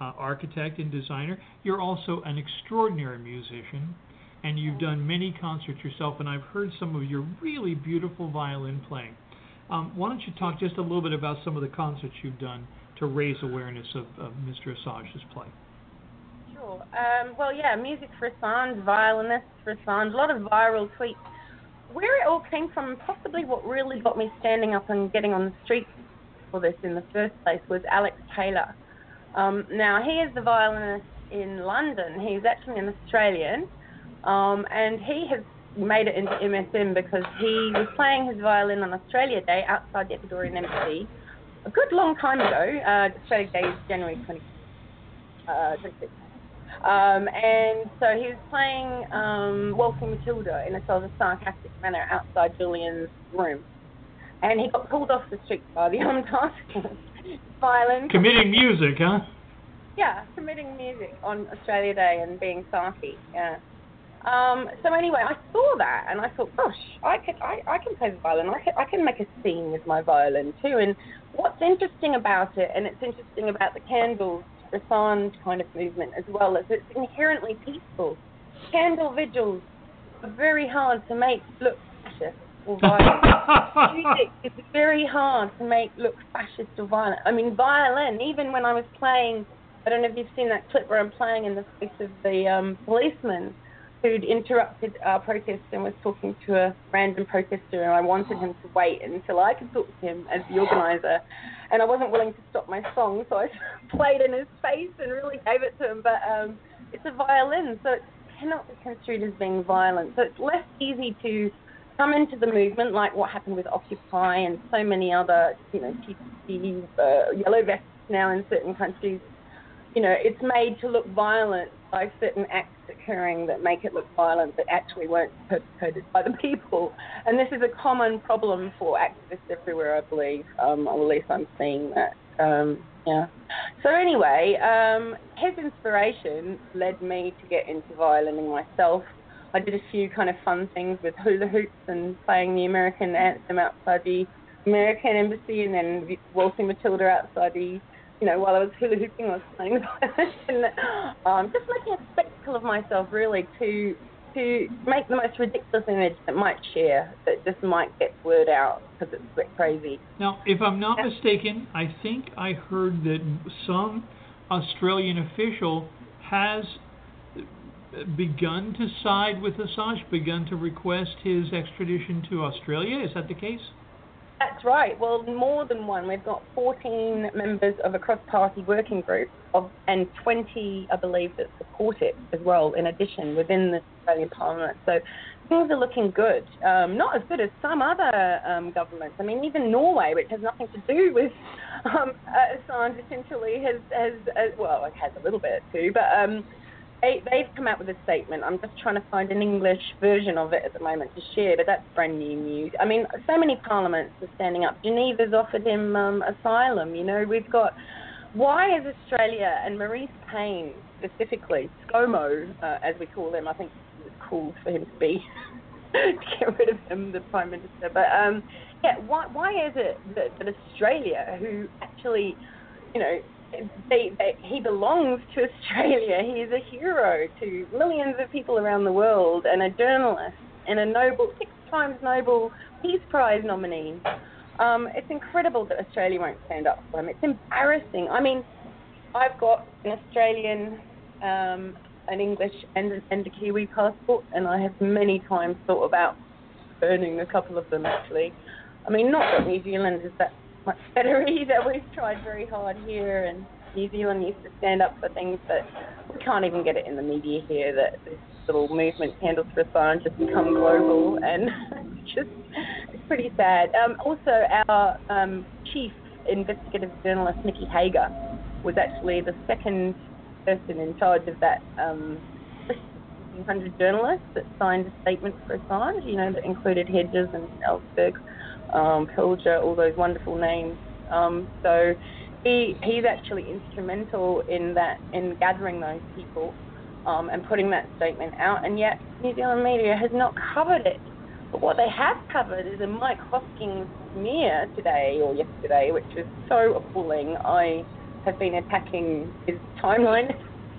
uh, architect and designer, you're also an extraordinary musician, and you've done many concerts yourself. And I've heard some of your really beautiful violin playing. Um, why don't you talk just a little bit about some of the concerts you've done to raise awareness of, of Mr. Assange's play? Sure. Um, well, yeah, music for Assange, violinists for Assange, a lot of viral tweets. Where it all came from, possibly what really got me standing up and getting on the streets for this in the first place, was Alex Taylor. Um, now, he is the violinist in London. He's actually an Australian, um, and he has made it into MSM because he was playing his violin on Australia Day outside the Ecuadorian Embassy a good long time ago. Uh, Australia Day is January 20, uh, 26th. Um, and so he was playing um, Waltzing Matilda in a sort of sarcastic manner outside Julian's room. And he got pulled off the street by the armed task. Violin. Committing music, huh? Yeah, committing music on Australia Day and being sarky. Yeah. Um, so anyway, I saw that and I thought, gosh, I could, I, I can play the violin. I can, I can make a scene with my violin too. And what's interesting about it, and it's interesting about the candles, Assange kind of movement as well, is it's inherently peaceful. Candle vigils are very hard to make look fascist or violent. Music is very hard to make look fascist or violent. I mean, violin, even when I was playing, I don't know if you've seen that clip where I'm playing in the face of the um, policeman who'd interrupted our protest and was talking to a random protester, and I wanted him to wait until I could talk to him as the organizer. And I wasn't willing to stop my song, so I played in his face and really gave it to him. But um, it's a violin, so it cannot be construed as being violent. So it's less easy to come into the movement, like what happened with Occupy and so many other, you know, TPP, uh, yellow vests now in certain countries, you know, it's made to look violent by certain acts occurring that make it look violent that actually weren't perpetrated by the people. And this is a common problem for activists everywhere, I believe, um, or at least I'm seeing that. Um, yeah. So anyway, um, his inspiration led me to get into violining myself. I did a few kind of fun things with hula hoops and playing the American anthem outside the American embassy, and then waltzing Matilda outside the you know, while I was hula hooping, I was playing the violin, and um, just making a spectacle of myself, really, to to make the most ridiculous image that might share, that just might get word out because it's a bit crazy. Now, if I'm not mistaken, I think I heard that some Australian official has begun to side with Assange, begun to request his extradition to Australia. Is that the case? That's right. Well, more than one. We've got 14 members of a cross-party working group of, and 20, I believe, that support it as well, in addition, within the Australian Parliament. So things are looking good. Um, not as good as some other um, governments. I mean, even Norway, which has nothing to do with um, Assange, essentially has, has, uh, well, it has a little bit too, but um, they, they've come out with a statement. I'm just trying to find an English version of it at the moment to share, but that's brand new news. I mean, so many parliaments are standing up. Geneva's offered him um, asylum. You know, we've got. Why is Australia and Marise Payne specifically, ScoMo, uh, as we call him, I think it's cool for him to be, to get rid of him, the Prime Minister. But um, yeah, why, why is it that, that Australia, who actually, you know, they, they, he belongs to Australia. He is a hero to millions of people around the world and a journalist and a Nobel, six times Nobel Peace Prize nominee. Um, it's incredible that Australia won't stand up for him. It's embarrassing. I mean, I've got an Australian, um, an English, and, and a Kiwi passport, and I have many times thought about burning a couple of them actually. I mean, not that New Zealand is that much better either. We've tried very hard here, and New Zealand used to stand up for things, but we can't even get it in the media here that this little movement, Candles for Assange, has become global, and just it's pretty sad. Um, also, our um, chief investigative journalist, Nicky Hager, was actually the second person in charge of that um, 100 journalists that signed a statement for Assange, you know, that included Hedges and Ellsberg um, Pilger, all those wonderful names. Um, so he he's actually instrumental in that in gathering those people um, and putting that statement out. And yet New Zealand media has not covered it. But what they have covered is a Mike Hosking smear today or yesterday, which is so appalling. I have been attacking his timeline.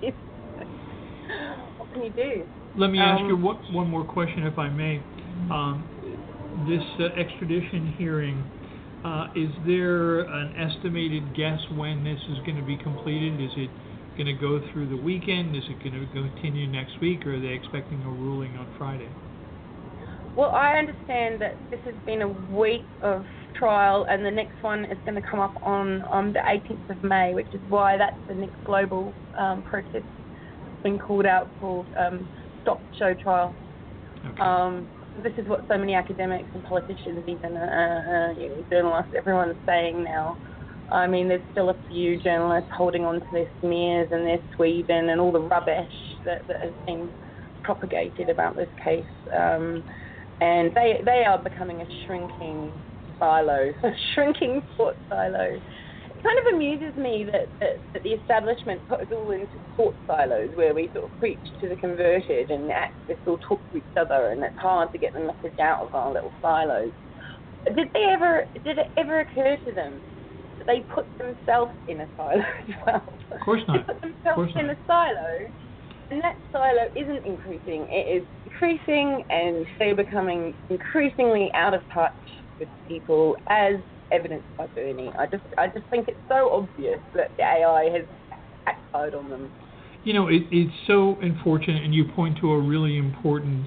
what can you do? Let me ask Um, you one, one more question, if I may. Um, this uh, extradition hearing, uh, is there an estimated guess when this is going to be completed? Is it going to go through the weekend? Is it going to continue next week, or are they expecting a ruling on Friday? Well, I understand that this has been a week of trial, and the next one is going to come up on on the 18th of May, which is why that's the next global um, protest that's been called out called um, Stop Show Trial. Um, this is what so many academics and politicians, even uh, uh, journalists, everyone's saying now. I mean, there's still a few journalists holding on to their smears and their Sweden and all the rubbish that, that has been propagated about this case. Um, and they they are becoming a shrinking silo, a shrinking thought silo. It kind of amuses me that, that, that the establishment put us all into thought silos where we sort of preach to the converted and activists all talk to each other, and it's hard to get the message out of our little silos. Did they ever? Did it ever occur to them that they put themselves in a silo as well? Of course not. They put themselves in a silo, and that silo isn't increasing. It is decreasing, and they're becoming increasingly out of touch with people, as evidenced by Bernie. I just, I just think it's so obvious that the AI has backfired on them. You know, it, it's so unfortunate, and you point to a really important,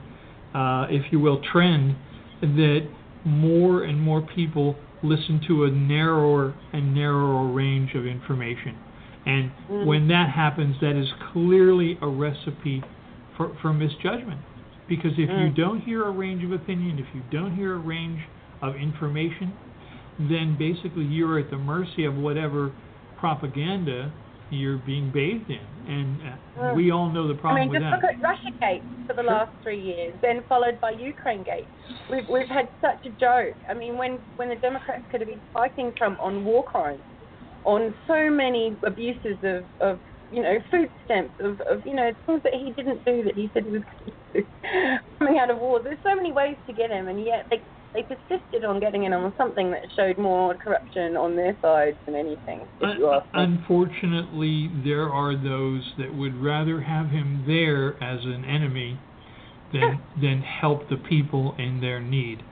uh, if you will, trend that more and more people listen to a narrower and narrower range of information. And Mm. when that happens, that is clearly a recipe for, for misjudgment. Because if you Mm. don't hear a range of opinion, if you don't hear a range of information, then basically you're at the mercy of whatever propaganda you're being bathed in, and uh, we all know the problem I mean, with just that. look at RussiaGate for the Sure. last three years, then followed by UkraineGate. We've we've had such a joke. I mean, when when the Democrats could have been fighting Trump on war crimes, on so many abuses of of you know food stamps, of of you know things that he didn't do that he said he was going to do, coming out of war. There's so many ways to get him, and yet they they persisted on getting in on something that showed more corruption on their side than anything. If you ask me. Unfortunately, there are those that would rather have him there as an enemy than than help the people in their need.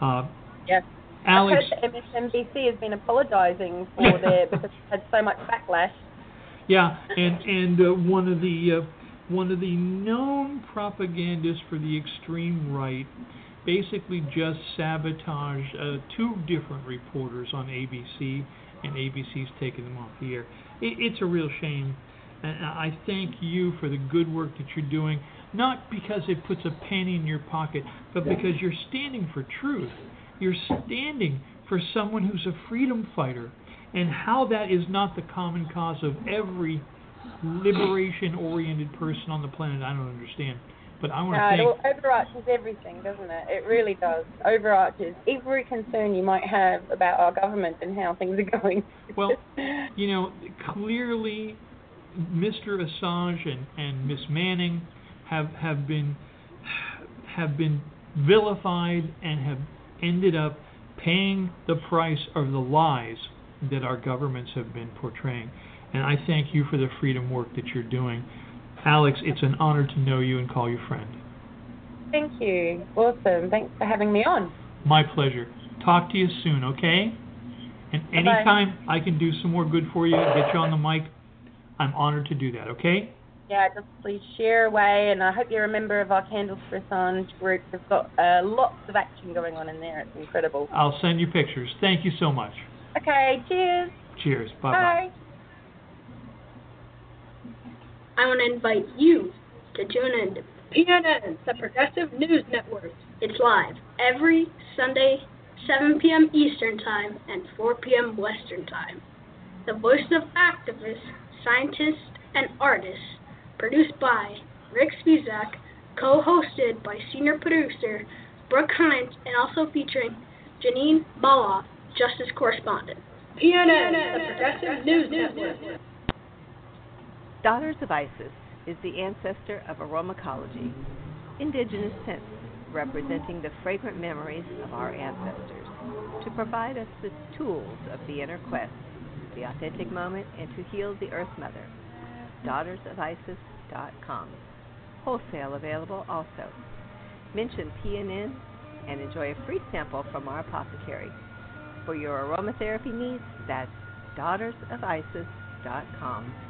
Uh, Yeah. Alex, I heard that MSNBC has been apologising for their because it had so much backlash. yeah, and and uh, one of the uh, one of the known propagandists for the extreme right basically just sabotaged uh, two different reporters on ABC, and ABC's taken them off the air. It, it's a real shame, and I thank you for the good work that you're doing. Not because it puts a penny in your pocket, but because you're standing for truth. You're standing for someone who's a freedom fighter, and how that is not the common cause of every liberation-oriented person on the planet. I don't understand. But I want to No, it all overarches everything, doesn't it? It really does. Overarches every concern you might have about our government and how things are going. Well, you know, clearly, Mr. Assange and, and Miss Manning have have been have been vilified and have ended up paying the price of the lies that our governments have been portraying. And I thank you for the freedom work that you're doing. Alex, it's an honor to know you and call you friend. Thank you. Awesome. Thanks for having me on. My pleasure. Talk to you soon, okay? And Bye-bye. anytime I can do some more good for you, get you on the mic, I'm honored to do that, okay? Yeah, just please share away, and I hope you're a member of our Candles for Assange group. We've got uh, lots of action going on in there. It's incredible. I'll send you pictures. Thank you so much. Okay, cheers. Cheers. Bye bye. Bye. I want to invite you to tune in to PNN, the Progressive News Network. It's live every Sunday, 7 p.m. Eastern Time and 4 p.m. Western Time. The voices of activists, scientists, and artists, produced by Rick Spizak, co-hosted by senior producer Brooke Hines, and also featuring Jeanine Baloff, justice correspondent. PNN, the Progressive News Network. Daughters of Isis is the ancestor of aromachology, indigenous scents representing the fragrant memories of our ancestors, to provide us with tools of the inner quest, the authentic moment, and to heal the Earth Mother. DaughtersOfIsis.com. Wholesale available also. Mention PNN and enjoy a free sample from our apothecary. For your aromatherapy needs, that's DaughtersOfIsis.com.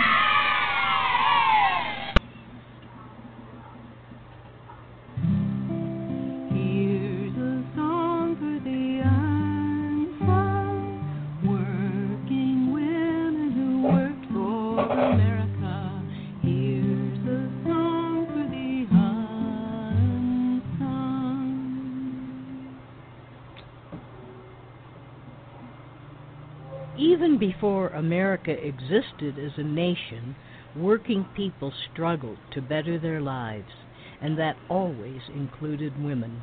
before America existed as a nation, working people struggled to better their lives, and that always included women.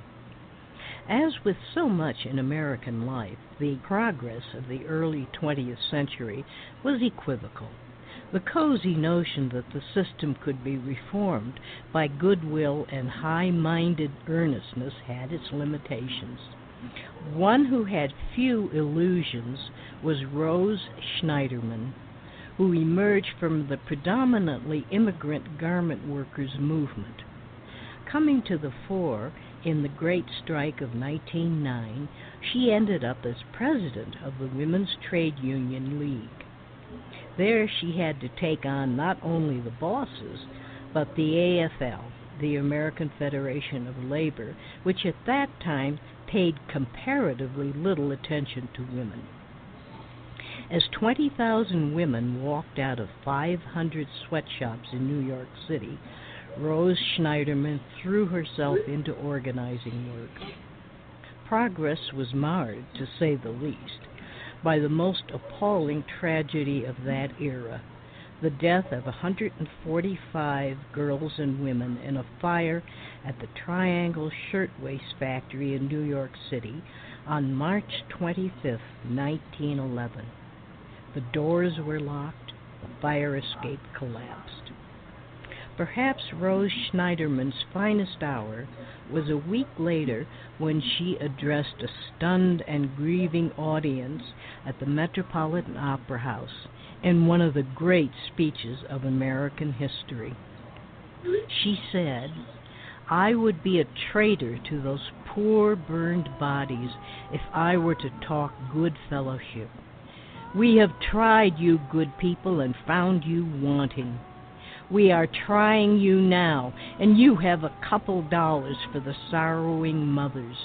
As with so much in American life, the progress of the early 20th century was equivocal. The cozy notion that the system could be reformed by goodwill and high minded earnestness had its limitations. One who had few illusions was Rose Schneiderman, who emerged from the predominantly immigrant garment workers movement. Coming to the fore in the Great Strike of 1909, she ended up as president of the Women's Trade Union League. There she had to take on not only the bosses, but the AFL, the American Federation of Labor, which at that time paid comparatively little attention to women. As 20,000 women walked out of 500 sweatshops in New York City, Rose Schneiderman threw herself into organizing work. Progress was marred, to say the least, by the most appalling tragedy of that era the death of 145 girls and women in a fire at the Triangle Shirtwaist Factory in New York City on March 25, 1911. The doors were locked, the fire escape collapsed. Perhaps Rose Schneiderman's finest hour was a week later when she addressed a stunned and grieving audience at the Metropolitan Opera House in one of the great speeches of American history. She said, I would be a traitor to those poor burned bodies if I were to talk good fellowship. We have tried you, good people, and found you wanting. We are trying you now, and you have a couple dollars for the sorrowing mothers.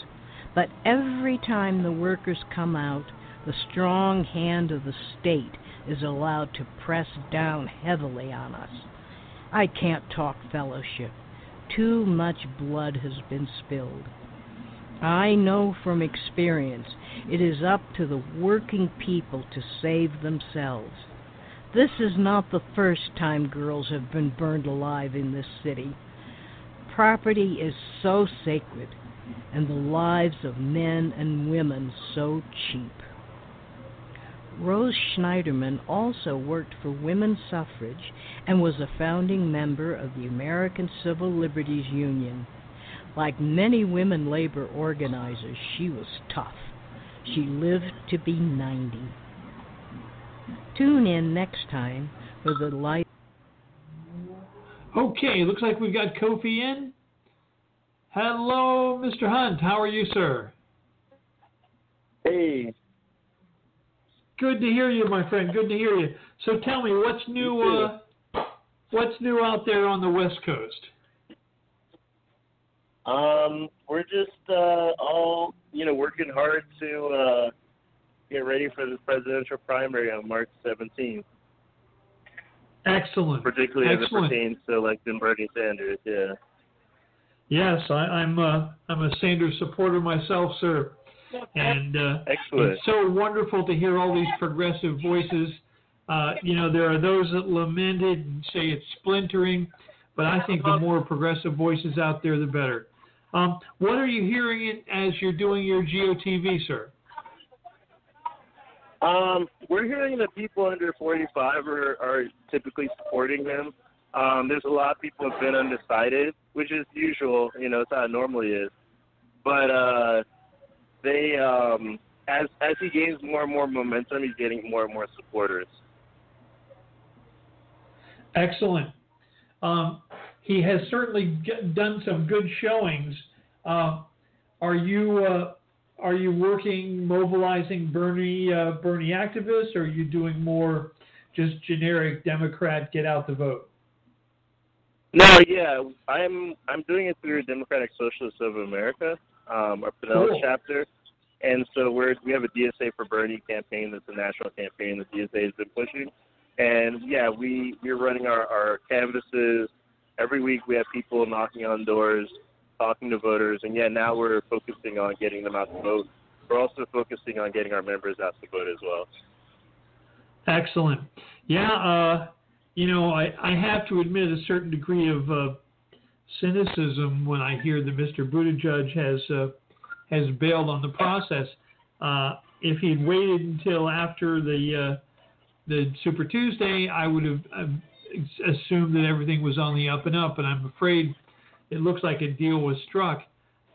But every time the workers come out, the strong hand of the state is allowed to press down heavily on us. I can't talk fellowship. Too much blood has been spilled. I know from experience it is up to the working people to save themselves. This is not the first time girls have been burned alive in this city. Property is so sacred, and the lives of men and women so cheap. Rose Schneiderman also worked for women's suffrage and was a founding member of the American Civil Liberties Union. Like many women labor organizers, she was tough. She lived to be 90. Tune in next time for the life. Okay, looks like we've got Kofi in. Hello, Mr. Hunt. How are you, sir? Hey. Good to hear you, my friend. Good to hear you. So tell me, what's new? Uh, what's new out there on the West Coast? Um, we're just uh, all you know working hard to uh, get ready for the presidential primary on March 17th. Excellent. Particularly Excellent. as it pertains to electing Bernie Sanders. Yeah. Yes, I, I'm. Uh, I'm a Sanders supporter myself, sir. And uh, Excellent. it's so wonderful to hear all these progressive voices. Uh, you know, there are those that lament it and say it's splintering, but I think the more progressive voices out there, the better. Um, what are you hearing as you're doing your GOTV, sir? Um, we're hearing that people under 45 are, are typically supporting them. Um, there's a lot of people have been undecided, which is usual. You know, it's how it normally is. But uh, they, um, as as he gains more and more momentum, he's getting more and more supporters. Excellent. Um, he has certainly g- done some good showings. Uh, are you uh, are you working mobilizing Bernie uh, Bernie activists, or are you doing more just generic Democrat get out the vote? No, yeah, I'm I'm doing it through Democratic Socialists of America, um, our Pinellas Cool. chapter, and so we're we have a DSA for Bernie campaign that's a national campaign that DSA has been pushing, and yeah, we we're running our our canvases every week. We have people knocking on doors, talking to voters, and yeah, now we're focusing on getting them out to vote. We're also focusing on getting our members out to vote as well. Excellent. Yeah, uh, you know, I, I have to admit a certain degree of uh, cynicism when I hear that Mr. Buttigieg has uh, has bailed on the process. Uh, if he'd waited until after the uh, the Super Tuesday, I would have uh, assumed that everything was on the up and up. But I'm afraid it looks like a deal was struck.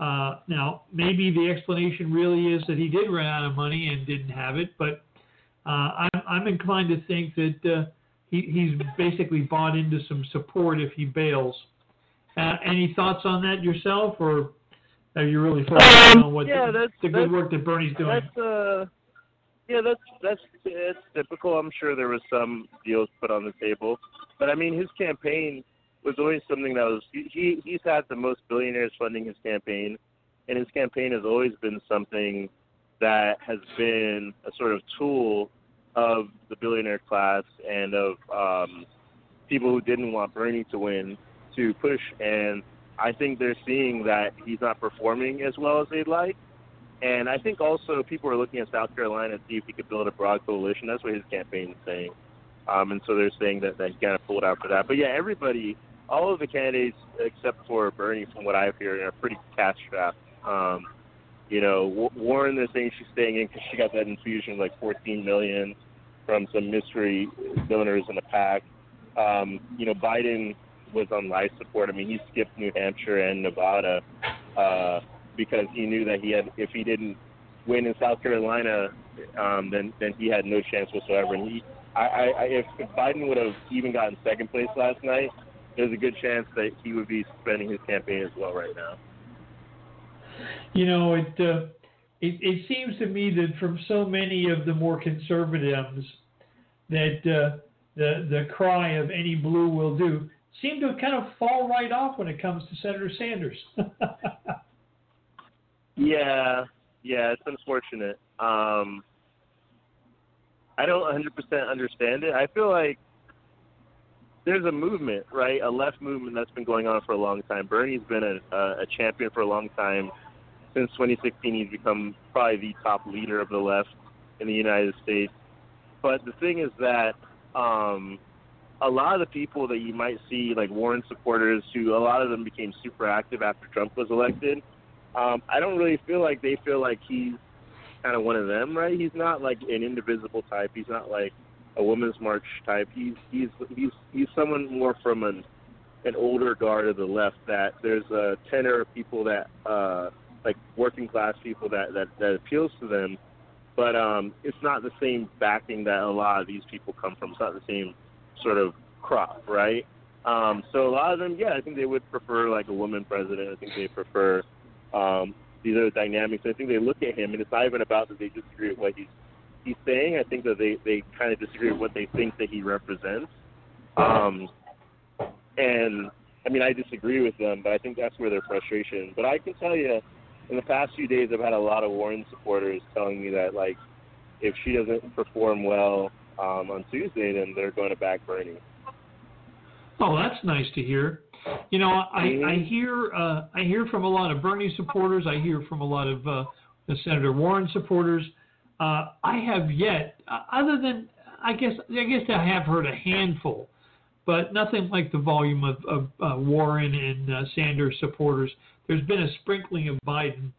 Uh, now, maybe the explanation really is that he did run out of money and didn't have it, but uh, I'm, I'm inclined to think that uh, he, he's basically bought into some support if he bails. Uh, any thoughts on that yourself, or are you really focused on what Um, yeah, the, that's- the good that's- work that Bernie's doing? That's uh, yeah, that's that's it's typical. I'm sure there was some deals put on the table, but I mean, his campaign was always something that was he he- he's had the most billionaires funding his campaign, and his campaign has always been something that has been a sort of tool of the billionaire class and of um, people who didn't want Bernie to win to push. And I think they're seeing that he's not performing as well as they'd like And I think also people are looking at South Carolina to see if he could build a broad coalition. That's what his campaign is saying. Um, and so they're saying that, that he kind of pulled out for that. But yeah, everybody, all of the candidates except for Bernie, from what I've heard, are pretty cash strapped. Um, you know, Warren, they're saying she's staying in because she got that infusion of like 14 million from some mystery donors in the PAC. Um, you know, Biden was on life support. I mean, he skipped New Hampshire and Nevada uh, because he knew that he had, if he didn't win in South Carolina, um, then then he had no chance whatsoever. And he, I, I, if, Biden would have even gotten second place last night, there's a good chance that he would be spending his campaign as well right now. You know, it uh, it, it seems to me that from so many of the more conservatives that uh, the the cry of any blue will do seem to kind of fall right off when it comes to Senator Sanders. yeah, yeah, it's unfortunate. Um, I don't 100% understand it. I feel like there's a movement, right? A left movement that's been going on for a long time. Bernie's been a, a champion for a long time. Since 2016, he's become probably the top leader of the left in the United States. But the thing is that um, a lot of the people that you might see, like Warren supporters, who a lot of them became super active after Trump was elected, um, I don't really feel like they feel like he's kind of one of them, right? He's not like an indivisible type. He's not like a women's march type. He's he's he's he's someone more from an an older guard of the left. That there's a tenor of people that uh, like working class people that that that appeals to them, but um, it's not the same backing that a lot of these people come from. It's not the same sort of crop, right? Um, so a lot of them, yeah, I think they would prefer like a woman president. I think they prefer um, these other dynamics. I think they look at him, and it's not even about that they disagree with what he's he's saying. I think that they they kind of disagree with what they think that he represents. Um, and I mean, I disagree with them, but I think that's where their frustration. But I can tell you, in the past few days, I've had a lot of Warren supporters telling me that like, if she doesn't perform well um, on Tuesday, then they're going to back Bernie. Oh, that's nice to hear. You know, I, mm-hmm. I hear uh, I hear from a lot of Bernie supporters. I hear from a lot of uh, the Senator Warren supporters. Uh, I have yet, uh, other than I guess I guess I have heard a handful, but nothing like the volume of, of uh, Warren and uh, Sanders supporters. There's been a sprinkling of Biden,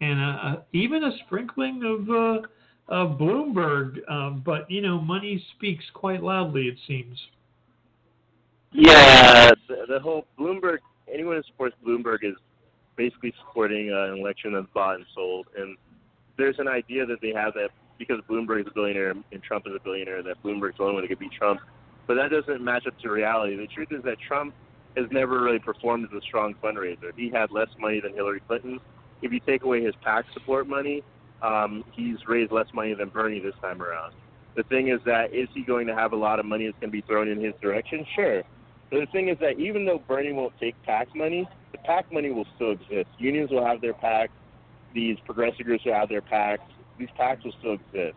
and uh, even a sprinkling of uh, of Bloomberg. Um, but you know, money speaks quite loudly. It seems. Yeah, the, the whole Bloomberg. Anyone who supports Bloomberg is basically supporting uh, an election that's bought and sold. And there's an idea that they have that because Bloomberg is a billionaire and Trump is a billionaire, that Bloomberg's the only one that could beat Trump. But that doesn't match up to reality. The truth is that Trump has never really performed as a strong fundraiser. He had less money than Hillary Clinton. If you take away his PAC support money, um, he's raised less money than Bernie this time around. The thing is that is he going to have a lot of money that's going to be thrown in his direction? Sure. But the thing is that even though Bernie won't take PAC money, the PAC money will still exist. Unions will have their PACs. These progressive groups will have their PACs. These PACs will still exist.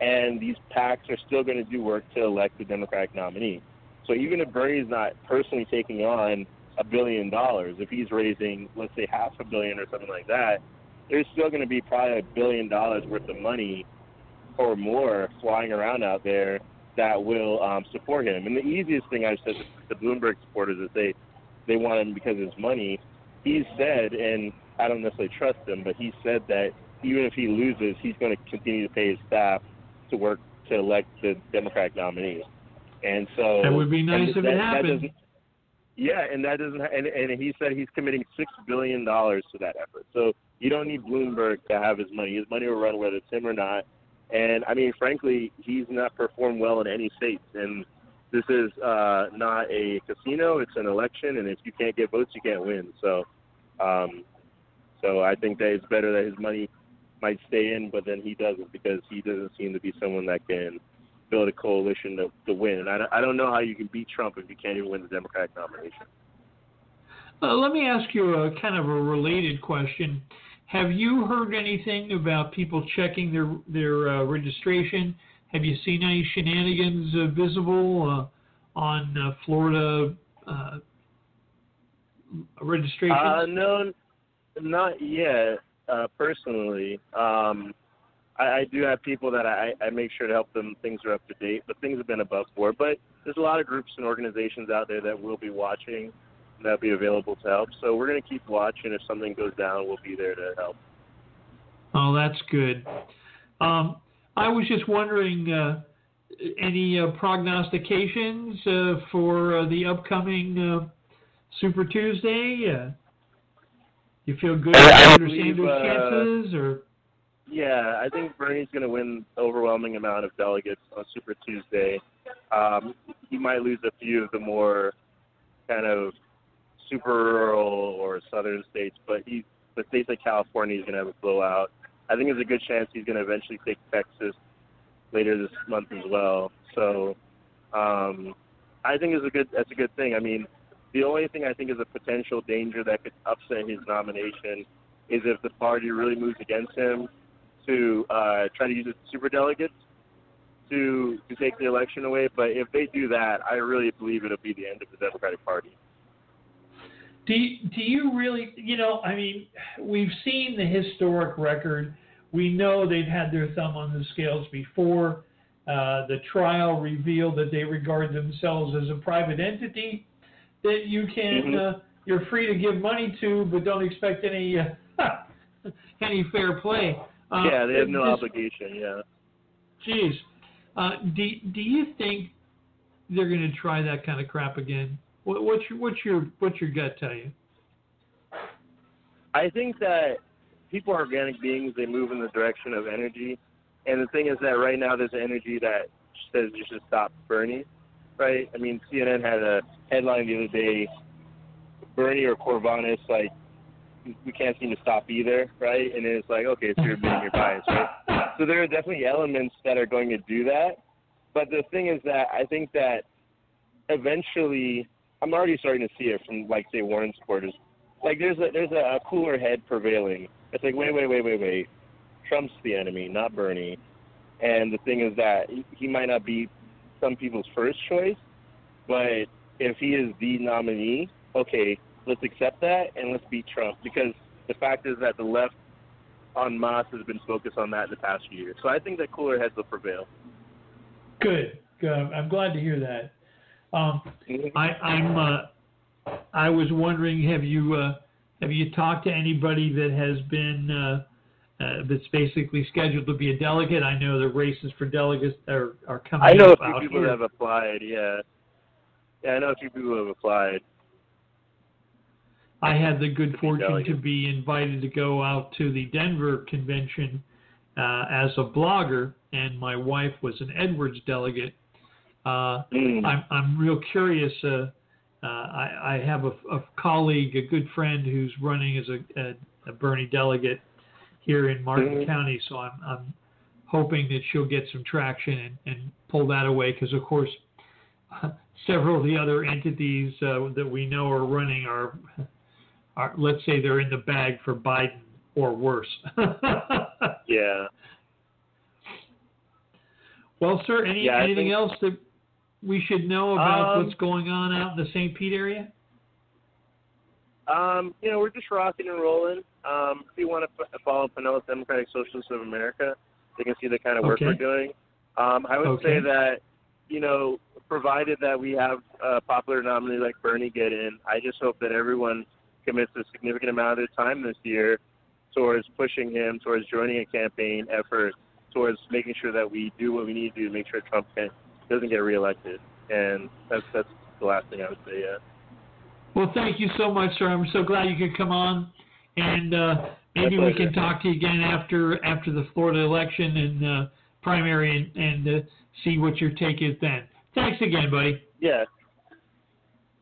And these PACs are still going to do work to elect the Democratic nominee. So even if Bernie's not personally taking on a billion dollars, if he's raising, let's say, half a billion or something like that, there's still going to be probably a billion dollars worth of money or more flying around out there that will um, support him. And the easiest thing I've said to the Bloomberg supporters is they they want him because of his money. He's said, and I don't necessarily trust him, but he said that even if he loses, he's going to continue to pay his staff to work to elect the Democratic nominee. And so that would be nice if that, it happened. Yeah, and that doesn't. And, and he said he's committing six billion dollars to that effort. So you don't need Bloomberg to have his money. His money will run whether it's him or not. And I mean, frankly, he's not performed well in any states. And this is uh, not a casino; it's an election. And if you can't get votes, you can't win. So, um, so I think that it's better that his money might stay in, but then he doesn't because he doesn't seem to be someone that can build a coalition to, to win. And I, I don't know how you can beat Trump if you can't even win the Democratic nomination. Uh, let me ask you a kind of a related question. Have you heard anything about people checking their their uh, registration? Have you seen any shenanigans uh, visible uh, on uh, Florida uh, registration? Uh, no, not yet. uh, personally, um, I, I do have people that I, I make sure to help them. Things are up to date, but things have been above board. But there's a lot of groups and organizations out there that will be watching, that'll be available to help. So we're going to keep watching. If something goes down, we'll be there to help. Oh, that's good. Um, I was just wondering, uh, any uh, prognostications uh, for uh, the upcoming uh, Super Tuesday? Uh, you feel good I- I about believe, Sanders' chances, or Yeah, I think Bernie's going to win overwhelming amount of delegates on Super Tuesday. Um, he might lose a few of the more kind of super rural or southern states, but he, the states like California, he's going to have a blowout. I think there's a good chance he's going to eventually take Texas later this month as well. So um, I think it's a good that's a good thing. I mean, the only thing I think is a potential danger that could upset his nomination is if the party really moves against him to uh, try to use its super delegates to to take the election away. But if they do that, I really believe it'll be the end of the Democratic Party. Do you, do you really? You know, I mean, we've seen the historic record. We know they've had their thumb on the scales before. Uh, the trial revealed that they regard themselves as a private entity that you can Mhm. uh, you're free to give money to, but don't expect any uh, any fair play. Uh, yeah, they have no just- obligation. Yeah. Geez, uh, do do you think they're going to try that kind of crap again? What, what's your what's your what's your gut tell you? I think that people are organic beings. They move in the direction of energy, and the thing is that right now there's energy that says you should stop Bernie, right? I mean, CNN had a headline the other day: Bernie or coronavirus, like we can't seem to stop either, right? And it's like, okay, so you're admitting your bias, right? So there are definitely elements that are going to do that, but the thing is that I think that eventually, I'm already starting to see it from like say Warren supporters like there's a there's a, cooler head prevailing. It's like wait wait wait wait wait, Trump's the enemy, not Bernie. And the thing is that he, might not be some people's first choice, but if he is the nominee, okay, let's accept that and let's beat Trump because the fact is that the left en masse has been focused on that in the past few years. So I think that cooler heads will prevail. Good, good. I'm glad to hear that. Um, I, I'm. Uh, I was wondering, have you uh, have you talked to anybody that has been uh, uh, that's basically scheduled to be a delegate? I know the races for delegates are are coming I know a few people here. have applied. Yeah, yeah, I know a few people have applied. I had the good fortune to be invited to go out to the Denver convention uh, as a blogger, and my wife was an Edwards delegate. Uh, Mm. I'm I'm real curious. Uh, uh, I, I have a, a colleague, a good friend, who's running as a, a, a Bernie delegate here in Martin Mhm. County. So I'm I'm hoping that she'll get some traction and, and pull that away because, of course, several of the other entities uh, that we know are running are, are, let's say, they're in the bag for Biden or worse. Yeah. well, sir, any, Yeah, anything think- else that we should know about Um, what's going on out in the St. Pete area? Um, you know, we're just rocking and rolling. Um, if you want to f- follow Pinellas Democratic Socialists of America, they can see the kind of work Okay. we're doing. Um, I would Okay. say that, you know, provided that we have a popular nominee like Bernie get in, I just hope that everyone commits a significant amount of their time this year towards pushing him, towards joining a campaign effort, towards making sure that we do what we need to do to make sure Trump can, doesn't get reelected. And that's that's the last thing I would say. Yeah. Well, thank you so much, sir. I'm so glad you could come on, and uh, maybe we can talk to you again after after the Florida election and uh, primary, and, and uh, see what your take is then. Thanks again, buddy. Yeah.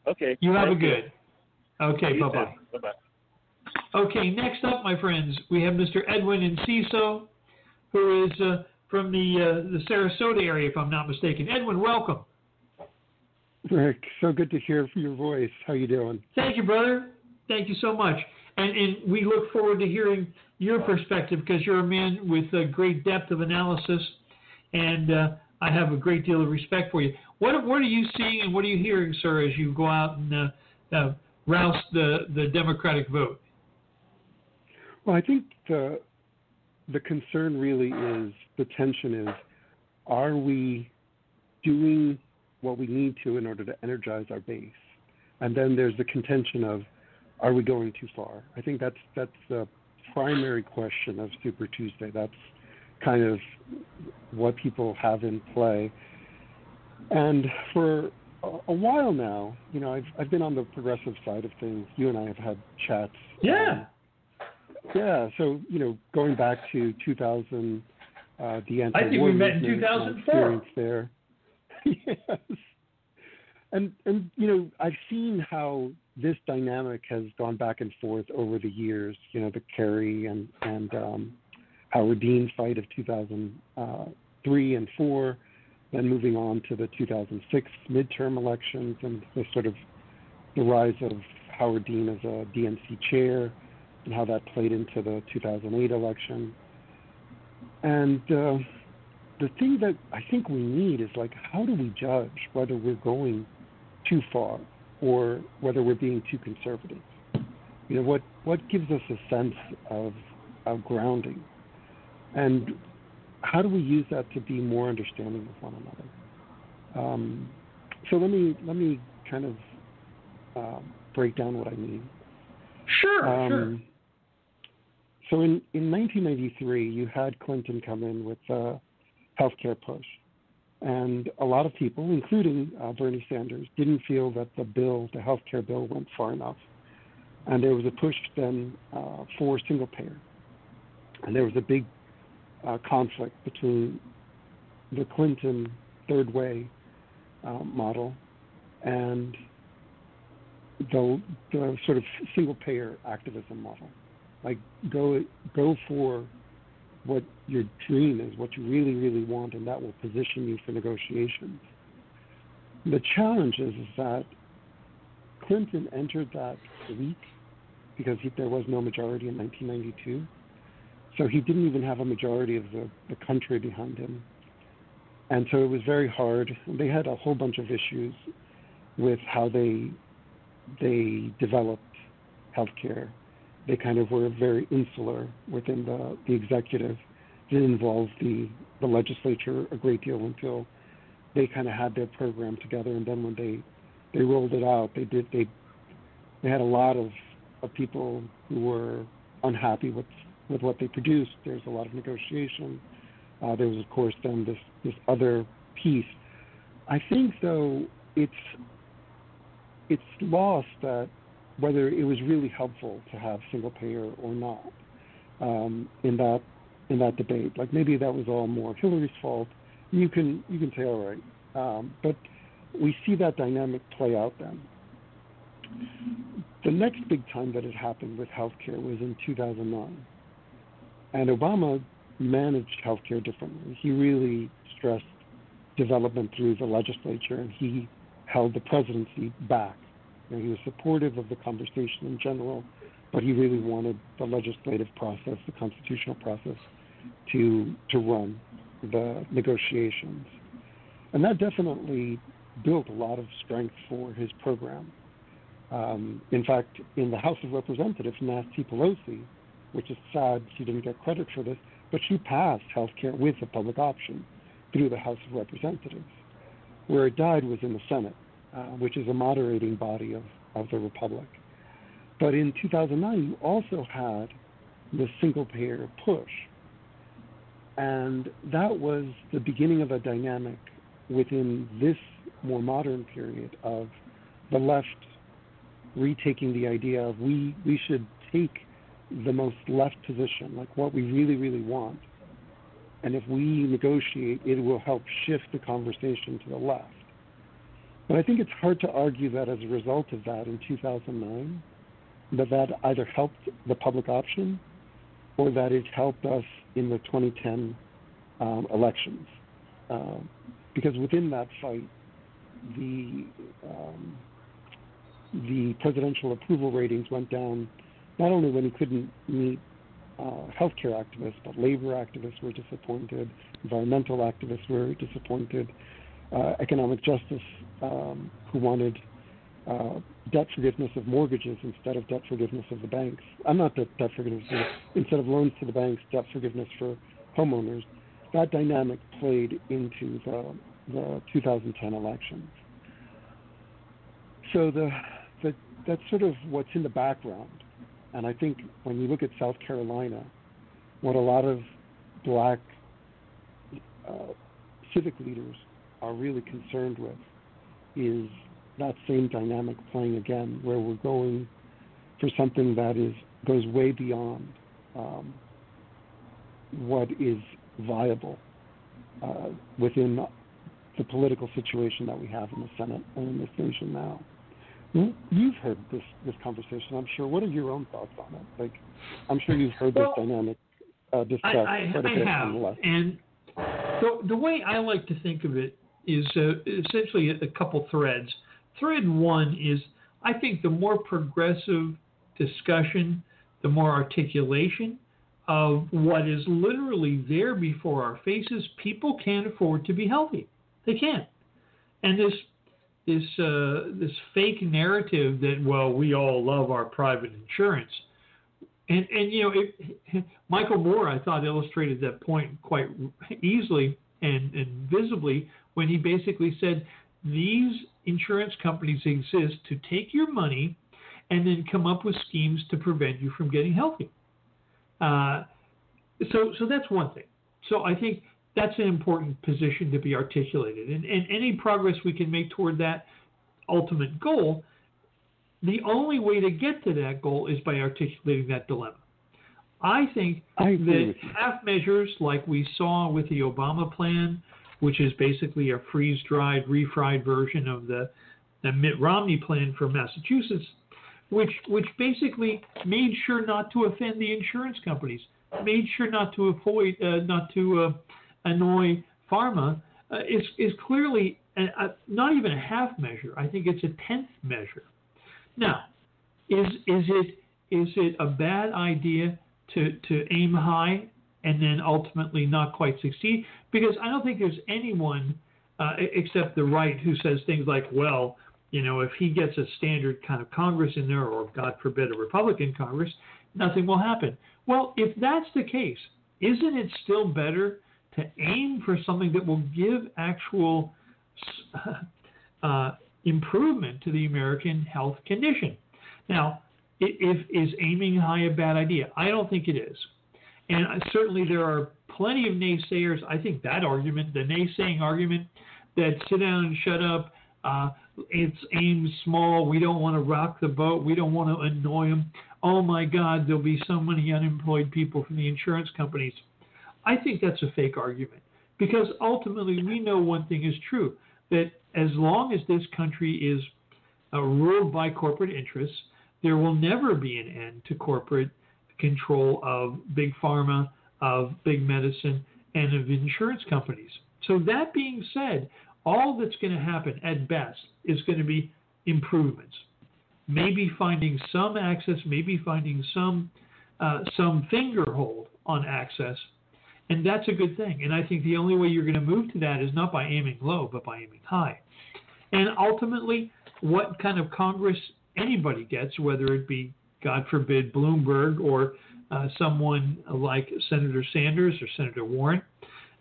Okay. You have a Thank you. good. Okay, Bye bye. Bye-bye. Okay, next up, my friends, we have Mr. Edwin Enciso, who is uh, from the uh, the Sarasota area, if I'm not mistaken. Edwin, welcome. Rick, so good to hear your voice. How you doing? Thank you, brother. Thank you so much. And, and we look forward to hearing your perspective because you're a man with a great depth of analysis, and uh, I have a great deal of respect for you. What what are you seeing and what are you hearing, sir, as you go out and uh, uh, rouse the the Democratic vote? Well, I think the the concern really is the tension is are we doing what we need to in order to energize our base? And then there's the contention of are we going too far? I think that's that's the primary question of Super Tuesday. That's kind of what people have in play. And for a while now, you know, I've I've been on the progressive side of things. You and I have had chats. Yeah. Um, Yeah. So you know, going back to 2000, uh, the I think we met in movement, my 2004. experience there. yes. And and you know, I've seen how this dynamic has gone back and forth over the years. You know, the Kerry and and um, Howard Dean fight of 2003 and four then moving on to the 2006 midterm elections and the sort of the rise of Howard Dean as a DNC chair and how that played into the 2008 election. And uh, the thing that I think we need is like, how do we judge whether we're going too far or whether we're being too conservative? You know, what, what gives us a sense of, of grounding? And how do we use that to be more understanding of one another? Um, so let me let me kind of uh, break down what I mean. Sure, Um, sure. So in, in 1993, you had Clinton come in with a healthcare push, and a lot of people, including uh, Bernie Sanders, didn't feel that the bill, the healthcare bill, went far enough, and there was a push then uh, for single payer, and there was a big uh, conflict between the Clinton third way uh, model and the, the sort of single payer activism model. Like go go for what your dream is, what you really really want, and that will position you for negotiations. The challenge is, is that Clinton entered that week because he, there was no majority in 1992. So he didn't even have a majority of the, the country behind him. And so it was very hard. They had a whole bunch of issues with how they they developed healthcare. They kind of were very insular within the, the executive. Didn't involve the, the legislature a great deal until they kind of had their program together. And then when they they rolled it out, they did they they had a lot of, of people who were unhappy with with what they produced. There's a lot of negotiation. Uh, there was, of course, then this this other piece. I think, though, it's it's lost that whether it was really helpful to have single payer or not um, in that in that debate. Like maybe that was all more Hillary's fault. You can you can say all right, um, but we see that dynamic play out then. The next big time that it happened with healthcare was in 2009. And Obama managed healthcare differently. He really stressed development through the legislature, and he held the presidency back. Know, he was supportive of the conversation in general, but he really wanted the legislative process, the constitutional process, to to run the negotiations, and that definitely built a lot of strength for his program. Um, in fact, in the House of Representatives, Nancy Pelosi which is sad she didn't get credit for this, but she passed health care with a public option through the House of Representatives. Where it died was in the Senate, Uh, which is a moderating body of, of the Republic. But in 2009, you also had the single payer push. And that was the beginning of a dynamic within this more modern period of the left retaking the idea of we, we should take the most left position, like what we really, really want. And if we negotiate, it will help shift the conversation to the left. But I think it's hard to argue that as a result of that in 2009, that that either helped the public option or that it helped us in the 2010 um, elections. Uh, because within that fight, the um, the presidential approval ratings went down not only when he couldn't meet uh, healthcare activists, but labor activists were disappointed, environmental activists were disappointed, uh, economic justice um, who wanted uh, debt forgiveness of mortgages instead of debt forgiveness of the banks. I'm not debt, debt forgiveness instead of loans to the banks, debt forgiveness for homeowners. That dynamic played into the the 2010 elections. So the, the that's sort of what's in the background. And I think when you look at South Carolina, what a lot of black uh, civic leaders are really concerned with is that same dynamic playing again, where we're going for something that is goes way beyond um, what is viable uh, within the political situation that we have in the Senate and in this nation now. You've heard this this conversation, I'm sure. What are your own thoughts on it? Like, I'm sure you've heard well, this dynamic uh, discussed I, I, quite a I bit have, on the left. and the the way I like to think of it is uh, essentially a, couple threads. Thread one is I think the more progressive discussion, the more articulation of what is literally there before our faces, people can't afford to be healthy. They can't. And this this uh, this fake narrative that well we all love our private insurance, and and you know it, Michael Moore I thought illustrated that point quite easily and, and visibly when he basically said these insurance companies exist to take your money and then come up with schemes to prevent you from getting healthy. Uh, so so that's one thing. So I think that's an important position to be articulated. And, and any progress we can make toward that ultimate goal, the only way to get to that goal is by articulating that dilemma. I think I that half measures like we saw with the Obama plan, which is basically a freeze dried, refried version of the, the Mitt Romney plan for Massachusetts, which which basically made sure not to offend the insurance companies, made sure not to avoid uh, not to uh, annoy pharma uh, is is clearly a, a, not even a half measure. I think it's a tenth measure. Now, is is it is it a bad idea to to aim high and then ultimately not quite succeed? Because I don't think there's anyone uh, except the right who says things like, well, you know, if he gets a standard kind of Congress in there, or God forbid, a Republican Congress, nothing will happen. Well, if that's the case, isn't it still better to aim for something that will give actual uh, improvement to the American health condition. Now, if is aiming high a bad idea? I don't think it is, and certainly there are plenty of naysayers. I think that argument, the naysaying argument, that sit down and shut up. Uh, it's aimed small. We don't want to rock the boat. We don't want to annoy them. Oh my God, there'll be so many unemployed people from the insurance companies. I think that's a fake argument because ultimately we know one thing is true that as long as this country is uh, ruled by corporate interests, there will never be an end to corporate control of big pharma, of big medicine, and of insurance companies. So, that being said, all that's going to happen at best is going to be improvements. Maybe finding some access, maybe finding some uh, some fingerhold on access and that's a good thing. And I think the only way you're going to move to that is not by aiming low, but by aiming high. And ultimately, what kind of Congress anybody gets, whether it be, God forbid, Bloomberg or uh, someone like Senator Sanders or Senator Warren,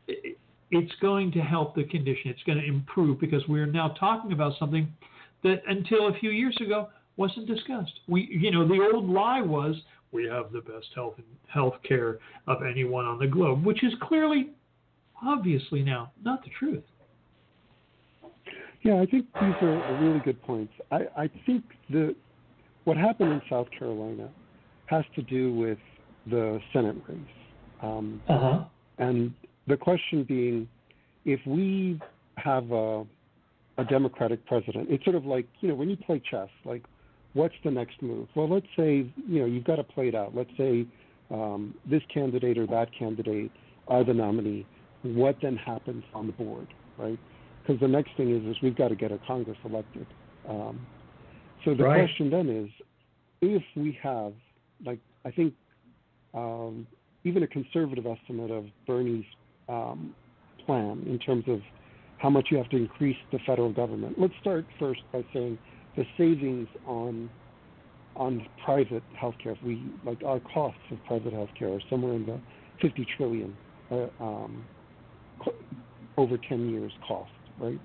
it's going to help the condition. It's going to improve because we're now talking about something that until a few years ago wasn't discussed. We, you know, the old lie was we have the best health health care of anyone on the globe, which is clearly, obviously now not the truth. Yeah, I think these are really good points. I, I think the what happened in South Carolina has to do with the Senate race. Um, uh-huh. And the question being, if we have a, a Democratic president, it's sort of like you know when you play chess, like what's the next move? Well, let's say you know you've got to play it out. Let's say um, this candidate or that candidate are the nominee. What then happens on the board, right? Because the next thing is is we've got to get a Congress elected. Um, so the right. question then is, if we have like I think um, even a conservative estimate of Bernie's um, plan in terms of how much you have to increase the federal government. Let's start first by saying the savings on on private healthcare. We like our costs of private healthcare are somewhere in the 50 trillion uh, um, over 10 years cost, right?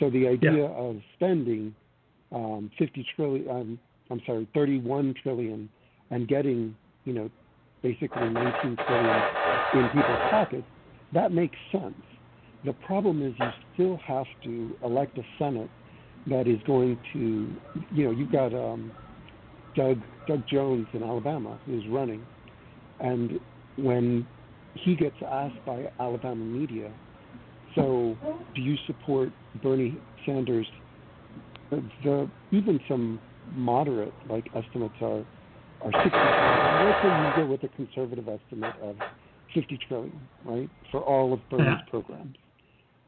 So the idea yeah. of spending um, 50 trillion, um, I'm sorry, 31 trillion, and getting you know basically 19 trillion in people's pockets, that makes sense. The problem is you still have to elect a Senate that is going to, you know, you've got um, Doug Doug Jones in Alabama who's running, and when he gets asked by Alabama media, so do you support Bernie Sanders? The even some moderate like estimates are are 60 trillion. Let's say you go with a conservative estimate of 50 trillion, right, for all of Bernie's yeah. programs.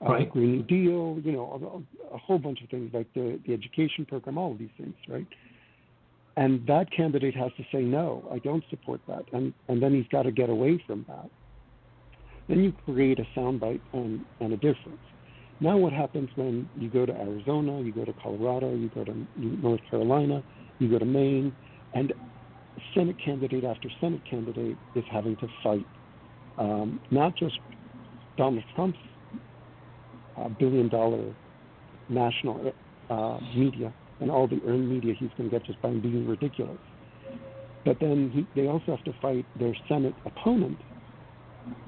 Uh, right. Green New Deal, you know, a, a whole bunch of things like the, the education program, all of these things, right? And that candidate has to say, no, I don't support that. And, and then he's got to get away from that. Then you create a soundbite and, and a difference. Now, what happens when you go to Arizona, you go to Colorado, you go to North Carolina, you go to Maine, and Senate candidate after Senate candidate is having to fight um, not just Donald Trump's uh, billion dollar national uh, media and all the earned media he's going to get just by being ridiculous. But then he, they also have to fight their Senate opponent.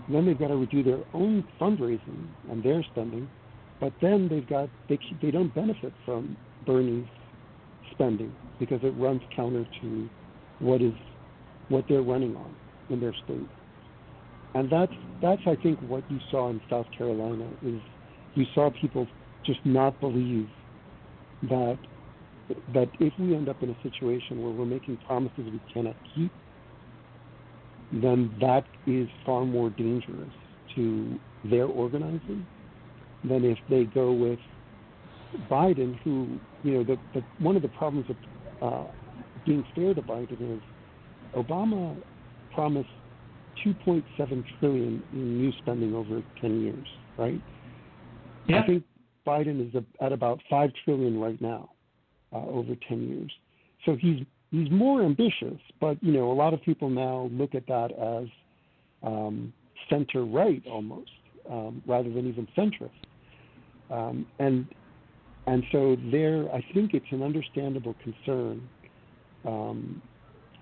Then they've got to do their own fundraising and their spending. But then they've got they they don't benefit from Bernie's spending because it runs counter to what is what they're running on in their state. And that's that's I think what you saw in South Carolina is you saw people just not believe that that if we end up in a situation where we're making promises we cannot keep, then that is far more dangerous to their organizing than if they go with Biden, who you know the, the one of the problems of uh, being fair to Biden is Obama promised 2.7 trillion in new spending over 10 years, right? Yeah. I think Biden is at about 5 trillion right now uh, over 10 years. So he's he's more ambitious, but you know a lot of people now look at that as um, center right almost, um, rather than even centrist. Um, and and so there, I think it's an understandable concern um,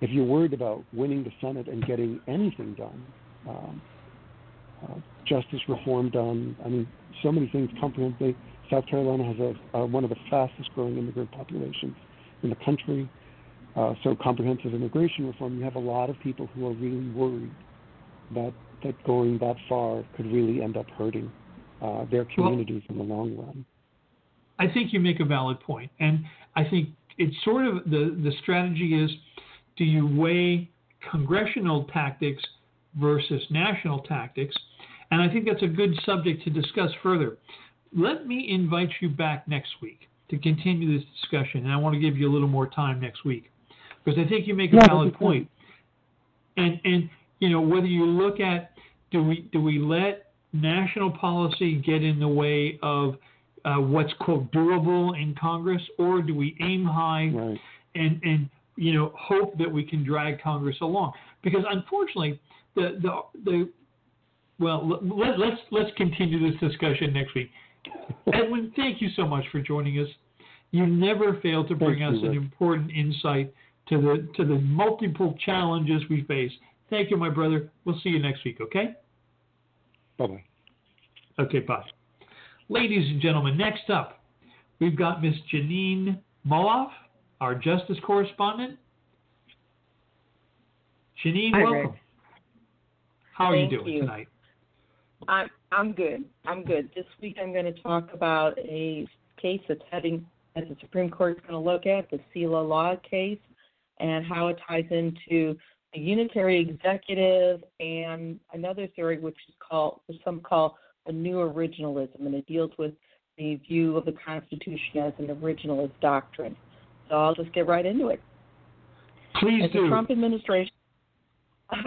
if you're worried about winning the Senate and getting anything done, um, uh, justice reform done. I mean, so many things comprehensively. South Carolina has a, one of the fastest growing immigrant populations in the country. Uh, so comprehensive immigration reform, you have a lot of people who are really worried that that going that far could really end up hurting uh, their communities well, in the long run. I think you make a valid point, and I think it's sort of the the strategy is do you weigh congressional tactics versus national tactics? And I think that's a good subject to discuss further. Let me invite you back next week to continue this discussion, and I want to give you a little more time next week because I think you make a yeah, valid point. And and you know whether you look at do we do we let national policy get in the way of uh, what's quote doable in Congress, or do we aim high right. and and you know hope that we can drag Congress along? Because unfortunately, the the the well let, let's let's continue this discussion next week. Edwin, thank you so much for joining us. You never fail to bring thank us you, an important insight to the to the multiple challenges we face. Thank you, my brother. We'll see you next week. Okay. Bye bye. Okay, bye. Ladies and gentlemen, next up, we've got Miss Jeanine Moloff, our justice correspondent. Jeanine, Hi, welcome. Rick. How are Thank you doing you. tonight? I'm I'm good. I'm good. This week I'm going to talk about a case that's heading that the Supreme Court is going to look at the Seila Law case and how it ties into the unitary executive and another theory which is called which some call a new originalism, and it deals with the view of the Constitution as an originalist doctrine. So I'll just get right into it. Please As do. the Trump administration.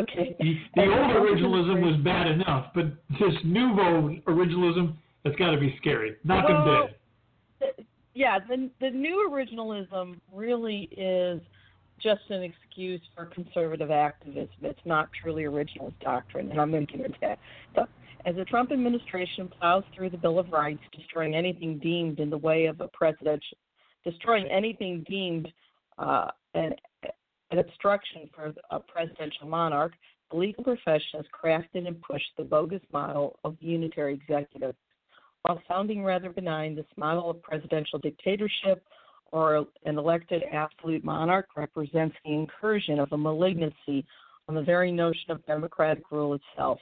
Okay. The, the old originalism was bad enough, but this nouveau originalism that's got to be scary. Knock well, him dead. yeah, the the new originalism really is just an excuse for conservative activism. It's not truly originalist doctrine, and I'm into that. As the Trump administration plows through the Bill of Rights, destroying anything deemed in the way of a presidential, destroying anything deemed uh, an, an obstruction for a presidential monarch, the legal profession has crafted and pushed the bogus model of unitary executive. While sounding rather benign, this model of presidential dictatorship or an elected absolute monarch represents the incursion of a malignancy on the very notion of democratic rule itself.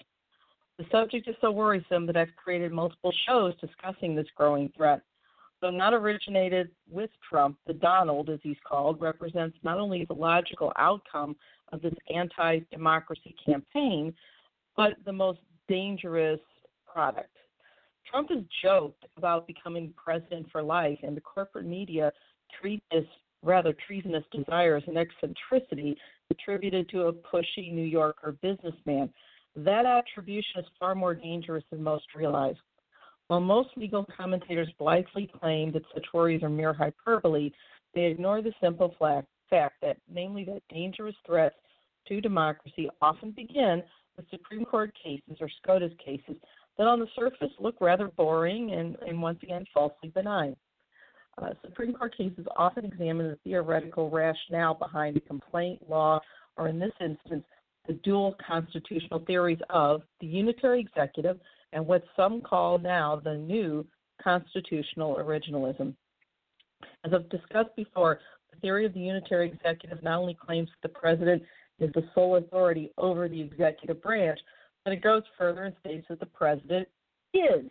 The subject is so worrisome that I've created multiple shows discussing this growing threat. Though not originated with Trump, the Donald, as he's called, represents not only the logical outcome of this anti democracy campaign, but the most dangerous product. Trump has joked about becoming president for life, and the corporate media treat this rather treasonous desire as an eccentricity attributed to a pushy New Yorker businessman. That attribution is far more dangerous than most realize. While most legal commentators blithely claim that such worries are mere hyperbole, they ignore the simple fact, that, namely, that dangerous threats to democracy often begin with Supreme Court cases or SCOTUS cases that on the surface look rather boring and, and once again falsely benign. Uh, Supreme Court cases often examine the theoretical rationale behind a complaint law, or in this instance, the dual constitutional theories of the unitary executive and what some call now the new constitutional originalism. As I've discussed before, the theory of the unitary executive not only claims that the president is the sole authority over the executive branch, but it goes further and states that the president is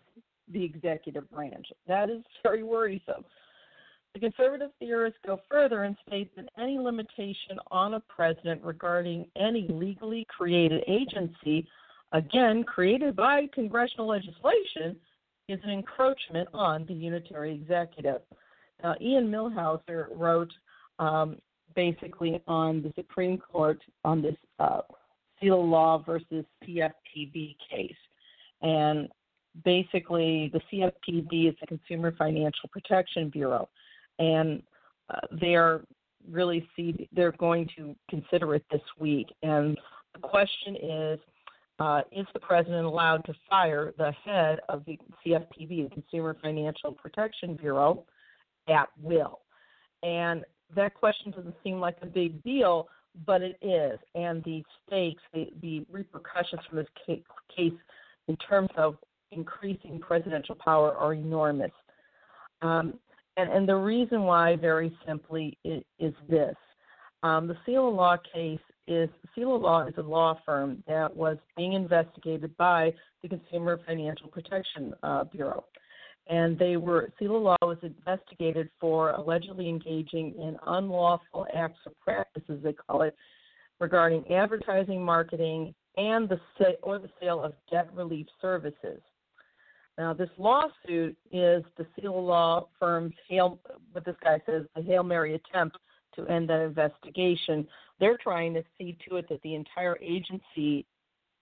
the executive branch. That is very worrisome. The conservative theorists go further and state that any limitation on a president regarding any legally created agency, again created by congressional legislation, is an encroachment on the unitary executive. Now, Ian Millhiser wrote um, basically on the Supreme Court on this uh, Seila Law versus CFPB case. And basically, the CFPB is the Consumer Financial Protection Bureau and uh, they're really see they're going to consider it this week. And the question is, uh, is the president allowed to fire the head of the CFPB, the Consumer Financial Protection Bureau, at will? And that question doesn't seem like a big deal, but it is. And the stakes, the, the repercussions from this case, case in terms of increasing presidential power are enormous. Um, and, and the reason why, very simply, is, is this. Um, the Seila Law case is Seila Law is a law firm that was being investigated by the Consumer Financial Protection uh, Bureau, and they were Seila Law was investigated for allegedly engaging in unlawful acts or practices, they call it, regarding advertising, marketing, and the sa- or the sale of debt relief services. Now, this lawsuit is the Seila Law firm's Hail, what this guy says, the Hail Mary attempt to end that investigation. They're trying to see to it that the entire agency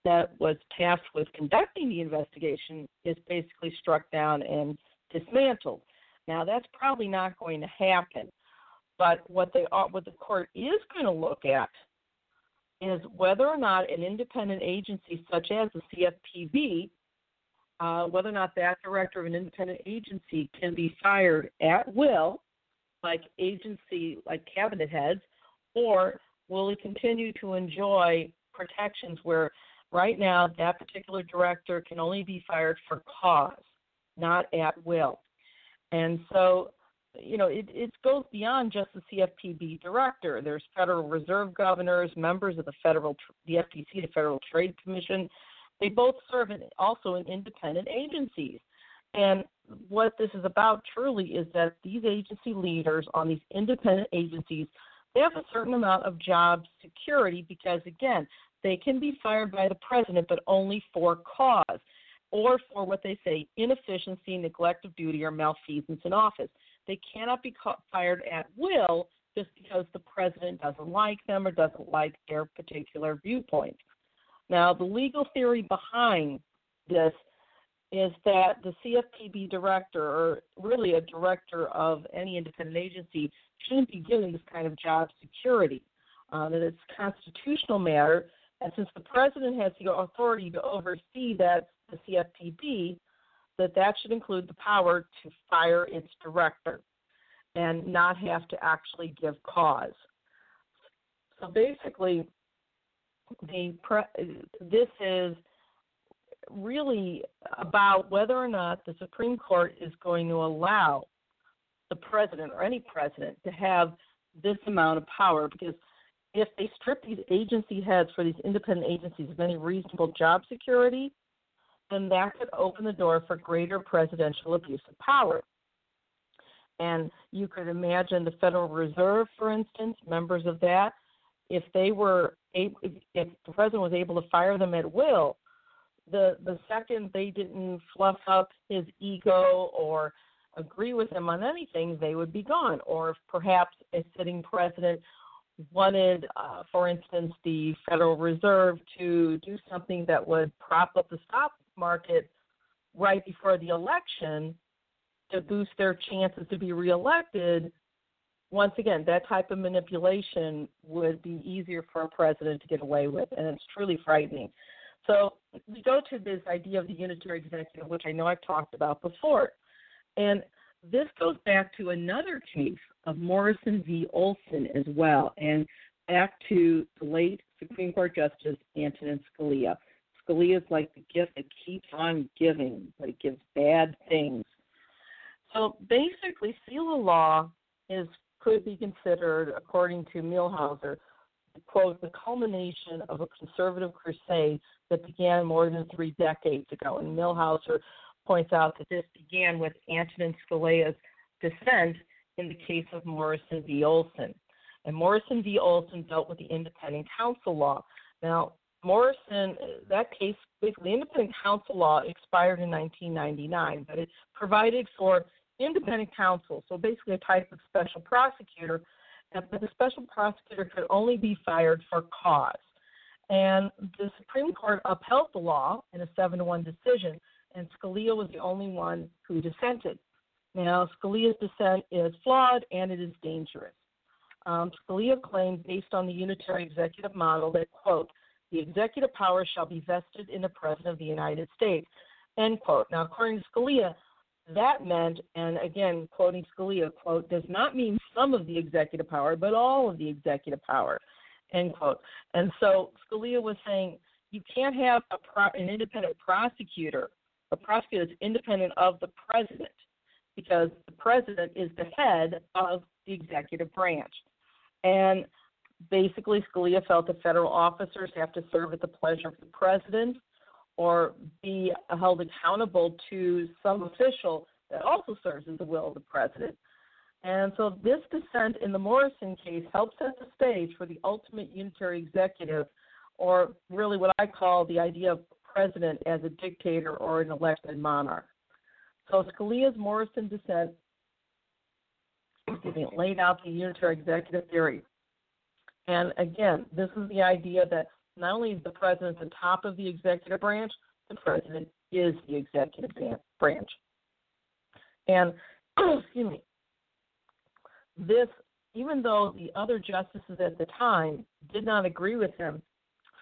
that was tasked with conducting the investigation is basically struck down and dismantled. Now, that's probably not going to happen. But what they are, what the court is going to look at is whether or not an independent agency such as the CFPB uh, whether or not that director of an independent agency can be fired at will, like agency, like cabinet heads, or will he continue to enjoy protections where right now that particular director can only be fired for cause, not at will. And so, you know, it, it goes beyond just the CFPB director. There's Federal Reserve governors, members of the federal, the FTC, the Federal Trade Commission, they both serve in, also in independent agencies. And what this is about truly is that these agency leaders on these independent agencies, they have a certain amount of job security because, again, they can be fired by the president, but only for cause or for what they say inefficiency, neglect of duty, or malfeasance in office. They cannot be fired at will just because the president doesn't like them or doesn't like their particular viewpoint. Now, the legal theory behind this is that the CFPB director, or really a director of any independent agency, shouldn't be given this kind of job security. Uh, that it's a constitutional matter, and since the president has the authority to oversee that the CFPB, that that should include the power to fire its director and not have to actually give cause. So basically, the pre- this is really about whether or not the Supreme Court is going to allow the president or any president to have this amount of power because if they strip these agency heads for these independent agencies of any reasonable job security, then that could open the door for greater presidential abuse of power. And you could imagine the Federal Reserve, for instance, members of that, if they were able, if the president was able to fire them at will, the the second they didn't fluff up his ego or agree with him on anything, they would be gone. Or if perhaps a sitting president wanted, uh, for instance, the Federal Reserve to do something that would prop up the stock market right before the election to boost their chances to be reelected, once again, that type of manipulation would be easier for a president to get away with, and it's truly frightening. So we go to this idea of the unitary executive, which I know I've talked about before. And this goes back to another case of Morrison v. Olson as well, and back to the late Supreme Court Justice Antonin Scalia. Scalia is like the gift that keeps on giving, but it gives bad things. So basically, Seila Law is could be considered, according to Millhiser, quote, the culmination of a conservative crusade that began more than three decades ago. And Millhiser points out that this began with Antonin Scalia's dissent in the case of Morrison v. Olson. And Morrison v. Olson dealt with the independent counsel law. Now, Morrison, that case, basically, independent counsel law expired in 1999, but it provided for independent counsel, so basically a type of special prosecutor, but the special prosecutor could only be fired for cause. And the Supreme Court upheld the law in a 7 to 1 decision, and Scalia was the only one who dissented. Now, Scalia's dissent is flawed and it is dangerous. Um, Scalia claimed, based on the unitary executive model, that, quote, the executive power shall be vested in the President of the United States, end quote. Now, according to Scalia, that meant, and again, quoting Scalia, quote, does not mean some of the executive power, but all of the executive power, end quote. And so Scalia was saying you can't have a pro- an independent prosecutor, a prosecutor that's independent of the president, because the president is the head of the executive branch. And basically, Scalia felt that federal officers have to serve at the pleasure of the president or be held accountable to some official that also serves as the will of the president. And so this dissent in the Morrison case helps set the stage for the ultimate unitary executive, or really what I call the idea of president as a dictator or an elected monarch. So Scalia's Morrison dissent laid out the unitary executive theory. And again, this is the idea that not only is the president the top of the executive branch, the president is the executive branch. And excuse me, this, even though the other justices at the time did not agree with him,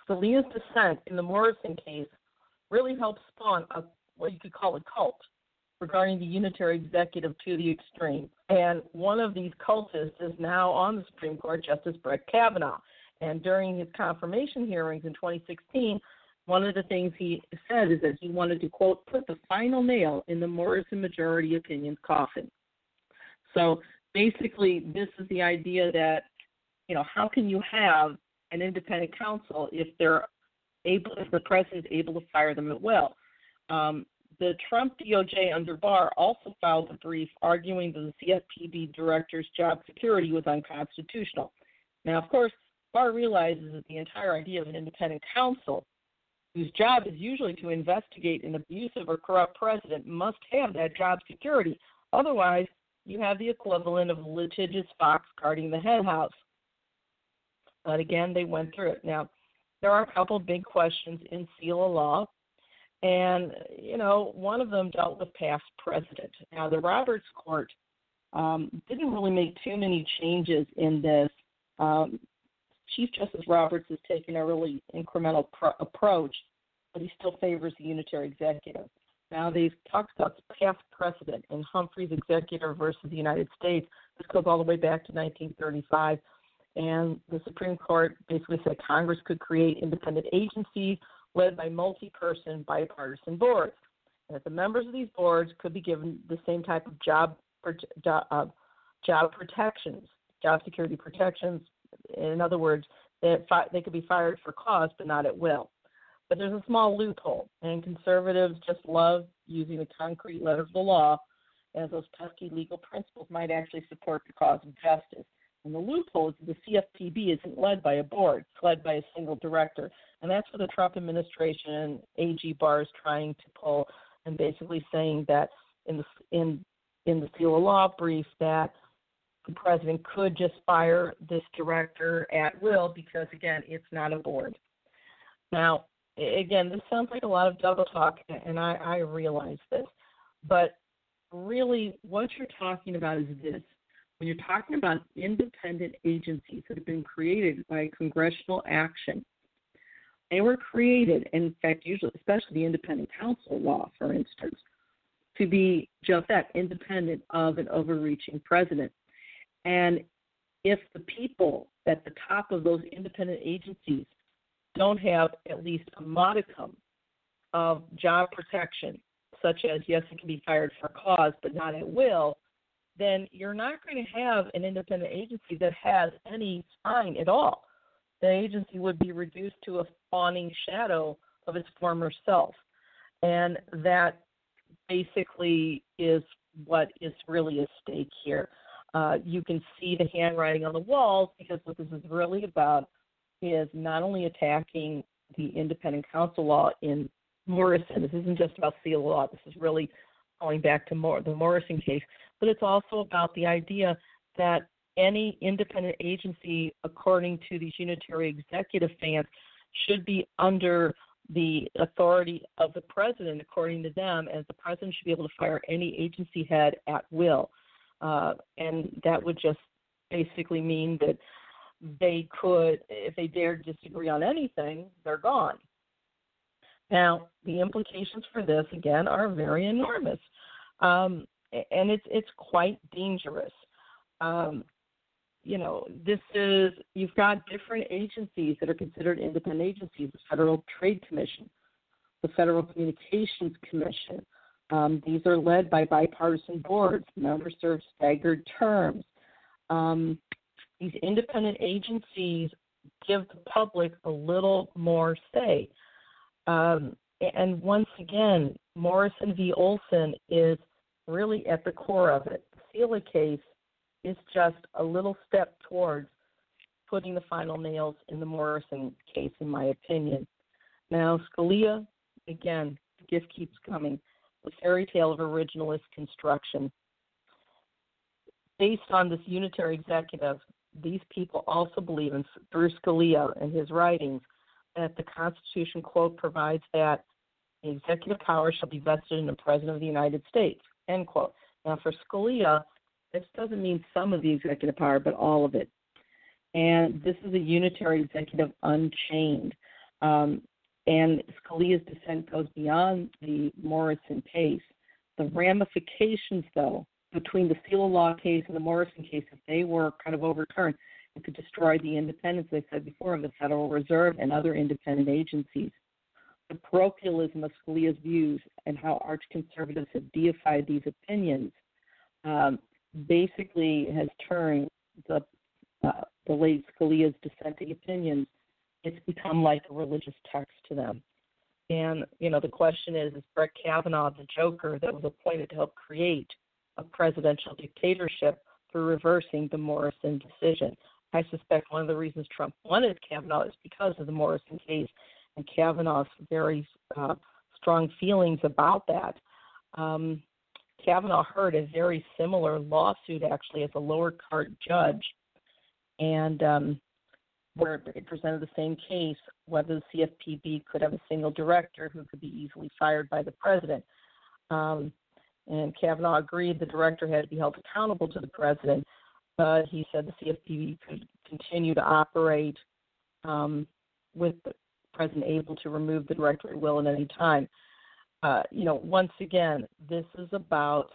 Scalia's dissent in the Morrison case really helped spawn a what you could call a cult regarding the unitary executive to the extreme. And one of these cultists is now on the Supreme Court, Justice Brett Kavanaugh. And during his confirmation hearings in 2016, one of the things he said is that he wanted to, quote, put the final nail in the Morrison majority opinion's coffin. So basically, this is the idea that, you know, how can you have an independent counsel if they're able, if the president is able to fire them at will? Um, the Trump DOJ under Barr also filed a brief arguing that the CFPB director's job security was unconstitutional. Now, of course, Barr realizes that the entire idea of an independent counsel, whose job is usually to investigate an abusive or corrupt president, must have that job security. Otherwise, you have the equivalent of a litigious fox guarding the henhouse. But again, they went through it. Now, there are a couple big questions in Seila Law And, you know, one of them dealt with past president. Now, the Roberts Court um, didn't really make too many changes in this. Um, Chief Justice Roberts has taken a really incremental pro- approach, but he still favors the unitary executive. Now, they've talked about past precedent in Humphrey's executor versus the United States. This goes all the way back to 1935. And the Supreme Court basically said Congress could create independent agencies led by multi person bipartisan boards. And that the members of these boards could be given the same type of job, uh, job protections, job security protections. In other words, they, they could be fired for cause, but not at will. But there's a small loophole, and conservatives just love using the concrete letter of the law, as those pesky legal principles might actually support the cause of justice. And the loophole is that the CFPB isn't led by a board, it's led by a single director. And that's what the Trump administration and AG Barr is trying to pull, and basically saying that in the in in the Seila Law brief that the president could just fire this director at will because again it's not a board. Now, again, this sounds like a lot of double talk, and I, I realize this, but really what you're talking about is this when you're talking about independent agencies that have been created by congressional action, they were created, in fact, usually, especially the independent counsel law, for instance, to be just that independent of an overreaching president. And if the people at the top of those independent agencies don't have at least a modicum of job protection, such as, yes, it can be fired for cause, but not at will, then you're not going to have an independent agency that has any spine at all. The agency would be reduced to a fawning shadow of its former self. And that basically is what is really at stake here. Uh, you can see the handwriting on the walls because what this is really about is not only attacking the independent counsel law in Morrison. This isn't just about Seila Law. This is really going back to more, the Morrison case, but it's also about the idea that any independent agency, according to these unitary executive fans, should be under the authority of the president, according to them, as the president should be able to fire any agency head at will. Uh, and that would just basically mean that they could, if they dare disagree on anything, they're gone. Now, the implications for this, again, are very enormous. Um, and it's it's quite dangerous. Um, you know, this is you've got different agencies that are considered independent agencies: the Federal Trade Commission, the Federal Communications Commission. Um, these are led by bipartisan boards. Members serve staggered terms. Um, these independent agencies give the public a little more say. Um, and once again, Morrison v. Olson is really at the core of it. The Seila case is just a little step towards putting the final nails in the Morrison case, in my opinion. Now, Scalia, again, the gift keeps coming. The fairy tale of originalist construction. Based on this unitary executive, these people also believe, in Bruce Scalia and his writings, that the Constitution, quote, provides that the executive power shall be vested in the President of the United States, end quote. Now, for Scalia, this doesn't mean some of the executive power, but all of it. And this is a unitary executive unchained. Um, and Scalia's dissent goes beyond the Morrison case. The ramifications, though, between the Seila Law case and the Morrison case, if they were kind of overturned, it could destroy the independence, as I said before, of the Federal Reserve and other independent agencies. The parochialism of Scalia's views and how arch conservatives have deified these opinions um, basically has turned the uh, the late Scalia's dissenting opinions. It's become like a religious text to them. And you know, the question is: Is Brett Kavanaugh the Joker that was appointed to help create a presidential dictatorship through reversing the Morrison decision? I suspect one of the reasons Trump wanted Kavanaugh is because of the Morrison case and Kavanaugh's very uh, strong feelings about that. Um, Kavanaugh heard a very similar lawsuit actually as a lower court judge, and um, where it presented the same case whether the CFPB could have a single director who could be easily fired by the president. Um, and Kavanaugh agreed the director had to be held accountable to the president, but he said the CFPB could continue to operate um, with the president able to remove the director at will at any time. Uh, you know, once again, this is about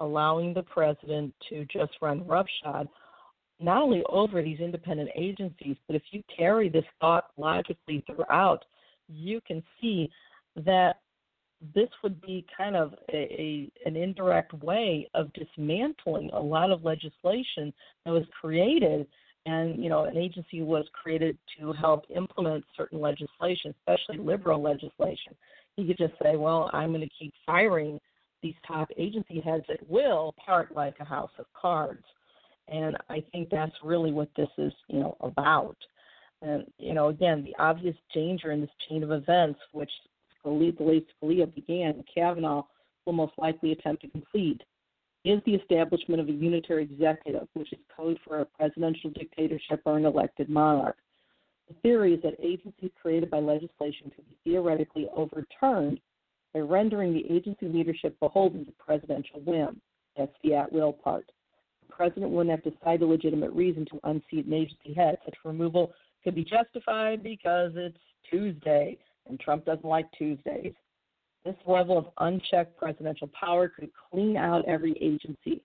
allowing the president to just run roughshod not only over these independent agencies, but if you carry this thought logically throughout, you can see that this would be kind of a, a, an indirect way of dismantling a lot of legislation that was created and you know an agency was created to help implement certain legislation especially liberal legislation. You could just say well i'm going to keep firing these top agency heads at will part like a house of cards and i think that's really what this is you know about and you know again the obvious danger in this chain of events which Scalia, the late Scalia began, Kavanaugh will most likely attempt to complete, is the establishment of a unitary executive, which is code for a presidential dictatorship or an elected monarch. The theory is that agencies created by legislation could be theoretically overturned by rendering the agency leadership beholden to presidential whim. That's the at will part. President wouldn't have to cite a legitimate reason to unseat an agency head. Such removal could be justified because it's Tuesday and Trump doesn't like Tuesdays. This level of unchecked presidential power could clean out every agency.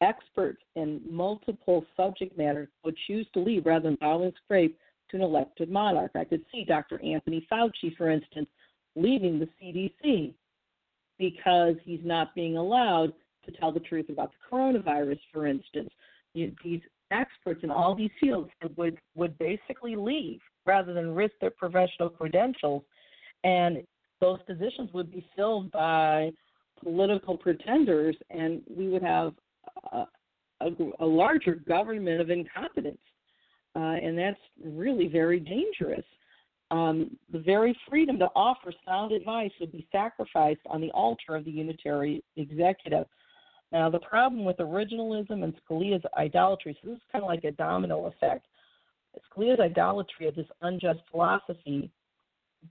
Experts in multiple subject matters would choose to leave rather than bow and scrape to an elected monarch. I could see Dr. Anthony Fauci, for instance, leaving the CDC because he's not being allowed to tell the truth about the coronavirus, for instance. You, these experts in all these fields would would basically leave rather than risk their professional credentials and those positions would be filled by political pretenders, and we would have a, a, a larger government of incompetence. Uh, and that's really very dangerous. Um, the very freedom to offer sound advice would be sacrificed on the altar of the unitary executive. Now, the problem with originalism and Scalia's idolatry, so this is kind of like a domino effect. Scalia's idolatry of this unjust philosophy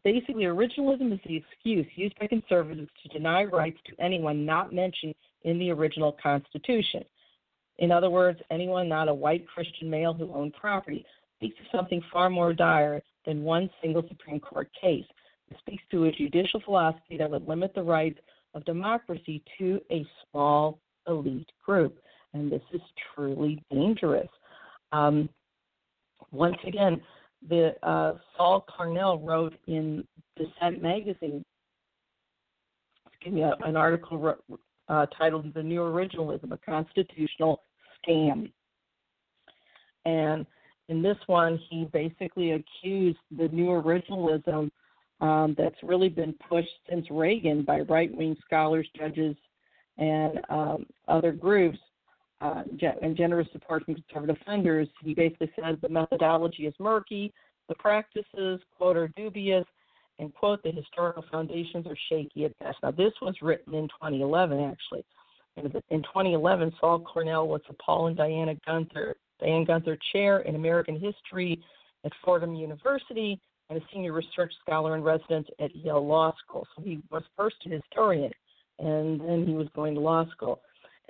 basically originalism is the excuse used by conservatives to deny rights to anyone not mentioned in the original Constitution. In other words, anyone not a white Christian male who owned property speaks to something far more dire than one single Supreme Court case. It speaks to a judicial philosophy that would limit the rights of democracy to a small elite group. And this is truly dangerous. Um, once again, the uh, Saul Cornell wrote in Dissent magazine, excuse me, an article uh, titled "The New Originalism: A Constitutional Scam." And in this one, he basically accused the new originalism um, that's really been pushed since Reagan by right-wing scholars, judges, and um, other groups uh, and generous support from conservative funders, he basically says the methodology is murky, the practices, quote, are dubious, and quote, the historical foundations are shaky at best. Now, this was written in 2011, actually. In 2011, Saul Cornell was the Paul and Diana Guenther, Diane Guenther Chair in American History at Fordham University and a senior research scholar in residence at Yale Law School. So he was first a historian, and then he was going to law school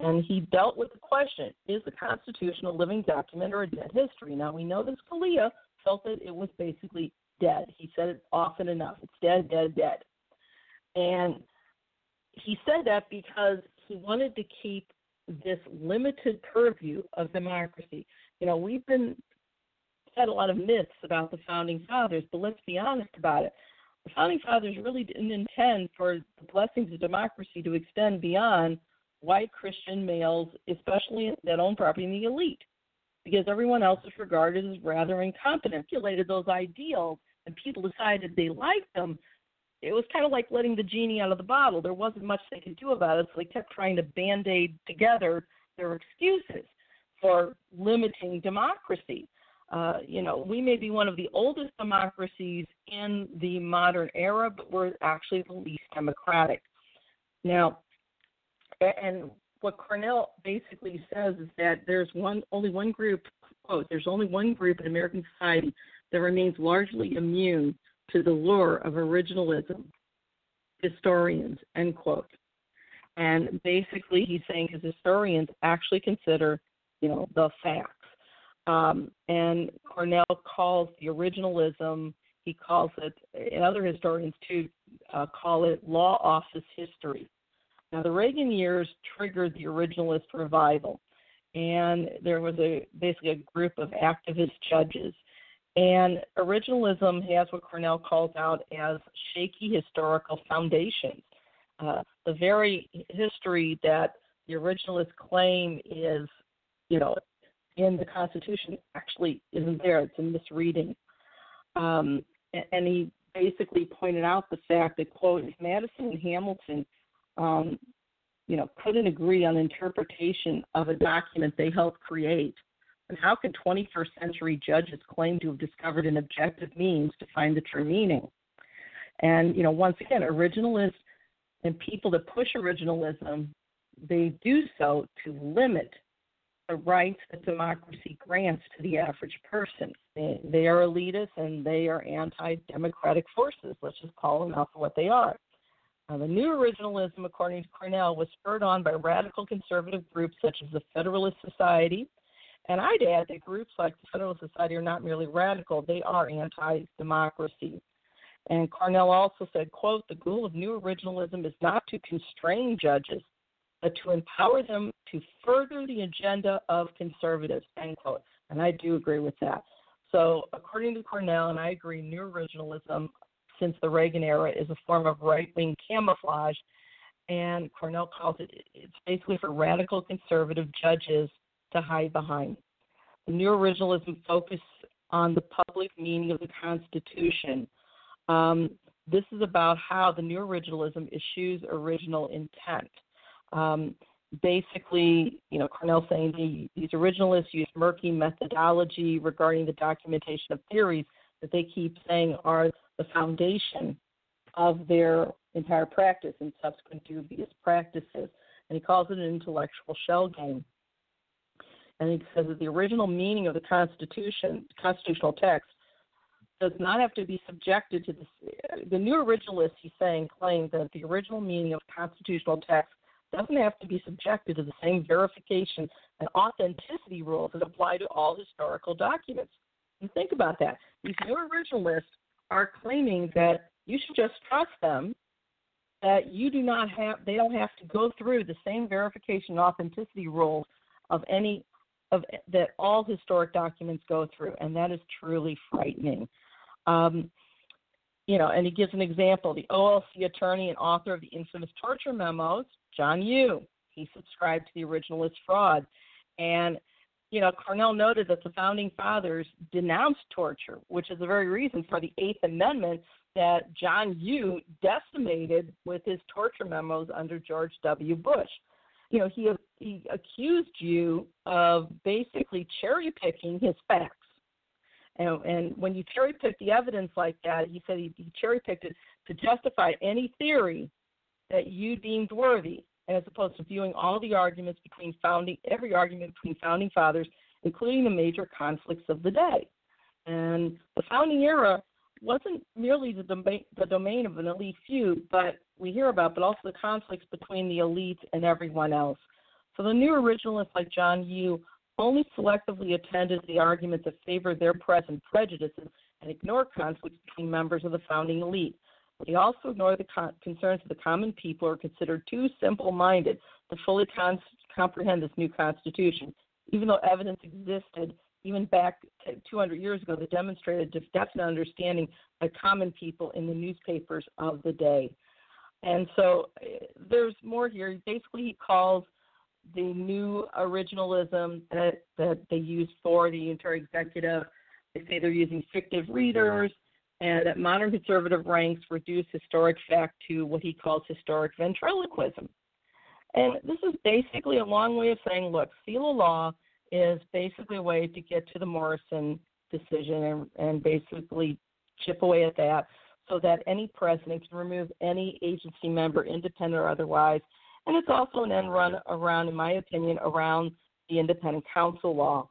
and he dealt with the question is the Constitution a living document or a dead history? Now, we know that Scalia felt that it was basically dead. He said it often enough it's dead, dead, dead. And he said that because he wanted to keep this limited purview of democracy. You know, we've been had a lot of myths about the founding fathers, but let's be honest about it. The founding fathers really didn't intend for the blessings of democracy to extend beyond white Christian males, especially that own property in the elite, because everyone else is regarded as rather incompetent. Manipulated those ideals, and people decided they liked them. It was kind of like letting the genie out of the bottle. There wasn't much they could do about it, so they kept trying to band aid together their excuses for limiting democracy. Uh, you know, we may be one of the oldest democracies in the modern era, but we're actually the least democratic. Now, and what Cornell basically says is that there's one only one group quote, there's only one group in American society that remains largely immune to the lure of originalism, historians, end quote. And basically, he's saying his historians actually consider, you know, the facts. Um, and Cornell calls the originalism, he calls it, and other historians too, uh, call it law office history. Now, the Reagan years triggered the originalist revival, and there was a basically a group of activist judges. And originalism has what Cornell calls out as shaky historical foundations. Uh, the very history that the originalists claim is, you know, in the Constitution actually isn't there. It's a misreading. Um, and he basically pointed out the fact that, quote, if Madison and Hamilton, um, you know, couldn't agree on interpretation of a document they helped create, then how can 21st century judges claim to have discovered an objective means to find the true meaning? And, you know, once again, originalists and people that push originalism, they do so to limit the rights that democracy grants to the average person. They, they are elitists and they are anti democratic forces. Let's just call them out for what they are. Now, the new originalism, according to Cornell, was spurred on by radical conservative groups such as the Federalist Society. And I'd add that groups like the Federalist Society are not merely radical, they are anti democracy. And Cornell also said, quote, the goal of new originalism is not to constrain judges, but to empower them to further the agenda of conservatives, end quote. And I do agree with that. So, according to Cornell, and I agree, new originalism since the Reagan era is a form of right wing camouflage. And Cornell calls it, it's basically for radical conservative judges to hide behind. The new originalism focuses on the public meaning of the Constitution. Um, this is about how the new originalism eschews original intent. Um, basically, you know, Cornell saying the, these originalists use murky methodology regarding the documentation of theories that they keep saying are the foundation of their entire practice and subsequent dubious practices. And he calls it an intellectual shell game. And he says that the original meaning of the Constitution, constitutional text, does not have to be subjected to this. The new originalists, he's saying, claim that the original meaning of constitutional text doesn't have to be subjected to the same verification and authenticity rules that apply to all historical documents. And think about that. These new originalists are claiming that you should just trust them, that you do not have, they don't have to go through the same verification and authenticity rules of any of that all historic documents go through, and that is truly frightening. Um, you know, and he gives an example. The OLC attorney and author of the infamous torture memos John Yoo. He subscribed to the originalist fraud. And, you know, Cornell noted that the founding fathers denounced torture, which is the very reason for the Eighth Amendment that John Yoo decimated with his torture memos under George W. Bush. You know, he he accused you of basically cherry picking his facts. And, and when you cherry pick the evidence like that, he said he, he cherry picked it to justify any theory that you deemed worthy, as opposed to viewing all the arguments between founding every argument between founding fathers, including the major conflicts of the day. And the founding era wasn't merely the domain, the domain of an elite few, but we hear about, but also the conflicts between the elite and everyone else. So the new originalists like John Yoo only selectively attended the arguments that favored their present prejudices and ignored conflicts between members of the founding elite. They also ignore the con- concerns of the common people who are considered too simple minded to fully con- comprehend this new Constitution, even though evidence existed even back 200 years ago that demonstrated a definite understanding by common people in the newspapers of the day. And so uh, there's more here. Basically, he calls the new originalism that, that they use for the inter-executive. They say they're using fictive readers and that modern conservative ranks reduce historic fact to what he calls historic ventriloquism. And this is basically a long way of saying, look, Seila Law is basically a way to get to the Morrison decision and, and basically chip away at that so that any president can remove any agency member, independent or otherwise. And it's also an end run around, in my opinion, around the independent counsel law.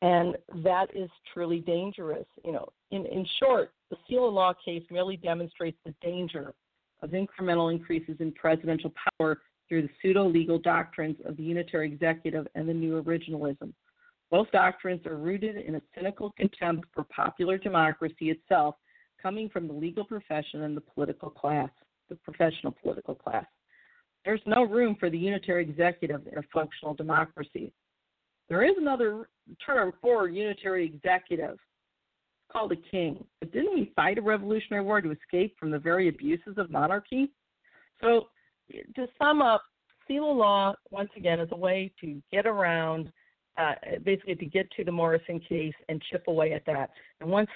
And that is truly dangerous. You know, in, in short, the Seila Law case merely demonstrates the danger of incremental increases in presidential power through the pseudo legal doctrines of the unitary executive and the new originalism. Both doctrines are rooted in a cynical contempt for popular democracy itself, coming from the legal profession and the political class, the professional political class. There's no room for the unitary executive in a functional democracy. There is another term for unitary executive. Called a king. But didn't we fight a revolutionary war to escape from the very abuses of monarchy? So, to sum up, of law, once again, is a way to get around, uh, basically to get to the Morrison case and chip away at that. And once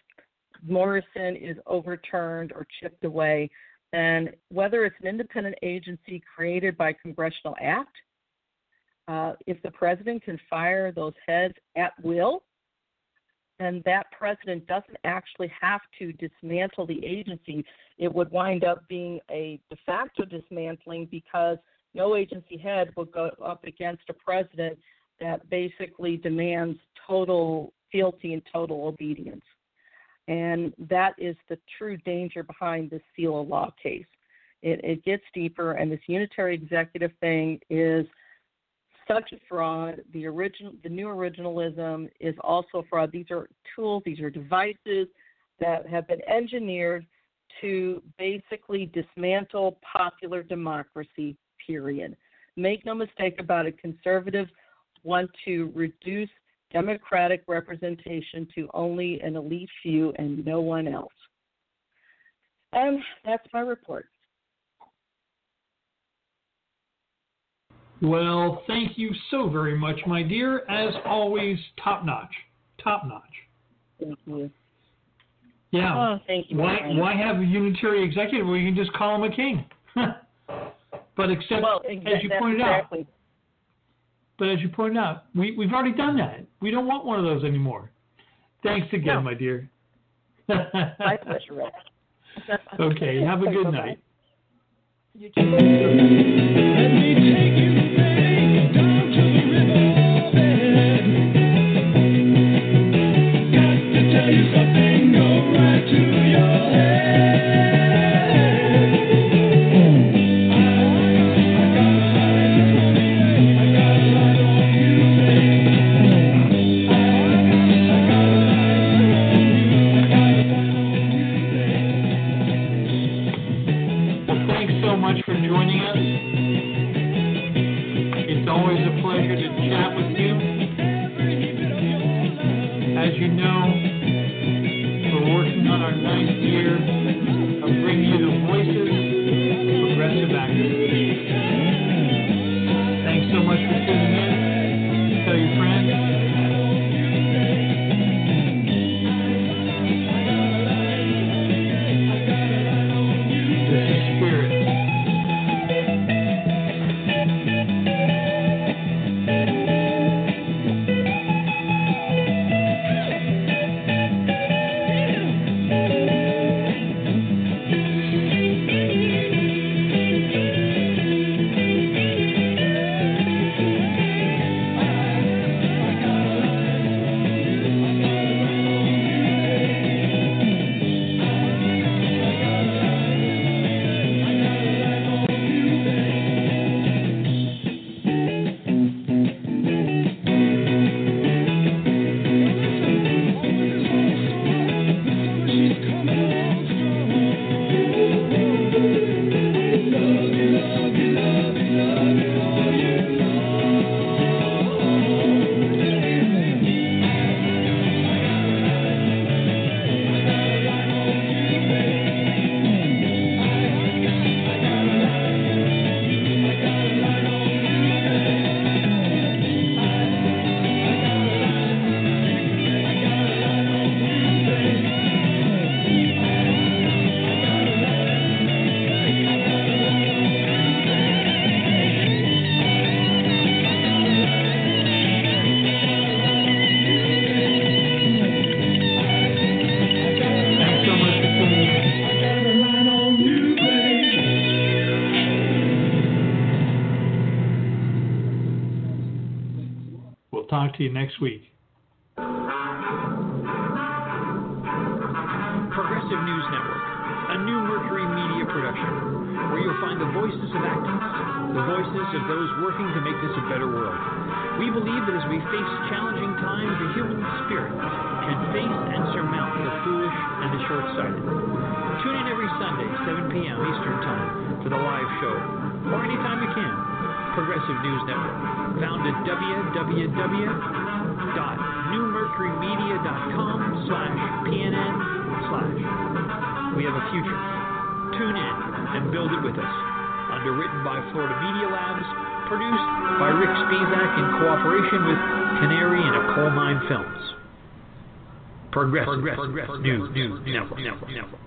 Morrison is overturned or chipped away, then whether it's an independent agency created by congressional act, uh, if the president can fire those heads at will, then that president doesn't actually have to dismantle the agency. It would wind up being a de facto dismantling because no agency head would go up against a president that basically demands total fealty and total obedience. And that is the true danger behind this Seila Law case. It, it gets deeper, and this unitary executive thing is such a fraud. The original, the new originalism is also a fraud. These are tools, these are devices that have been engineered to basically dismantle popular democracy. Period. Make no mistake about it. Conservatives want to reduce democratic representation to only an elite few and no one else. And that's my report. Well, thank you so very much, my dear. As always, top notch. Top notch. Thank you. Yeah. Oh, thank you. Why Brian. why have a unitary executive where you can just call him a king? but except well, as you pointed exactly. out, but as you pointed out, we we've already done that. We don't want one of those anymore. Thanks again, No. my dear. My pleasure, Rex. okay. Have a good night. You too. to you next week. Progressive News Network, a new Mercury Media production, where you'll find the voices of activists, the voices of those working to make this a better world. We believe that as we face challenging times, the human spirit can face and surmount the foolish and the short sighted. Tune in every Sunday, 7 p.m. Eastern Time, for the live show, or anytime you can Progressive News Network, found at www.newmercurymedia.com slash PNN slash. We have a future. Tune in and build it with us. Underwritten by Florida Media Labs, produced by Rick Spizak in cooperation with Canary and a Coal Mine Films. Progressive, Progressive, Progressive News, News Network. Network. Network.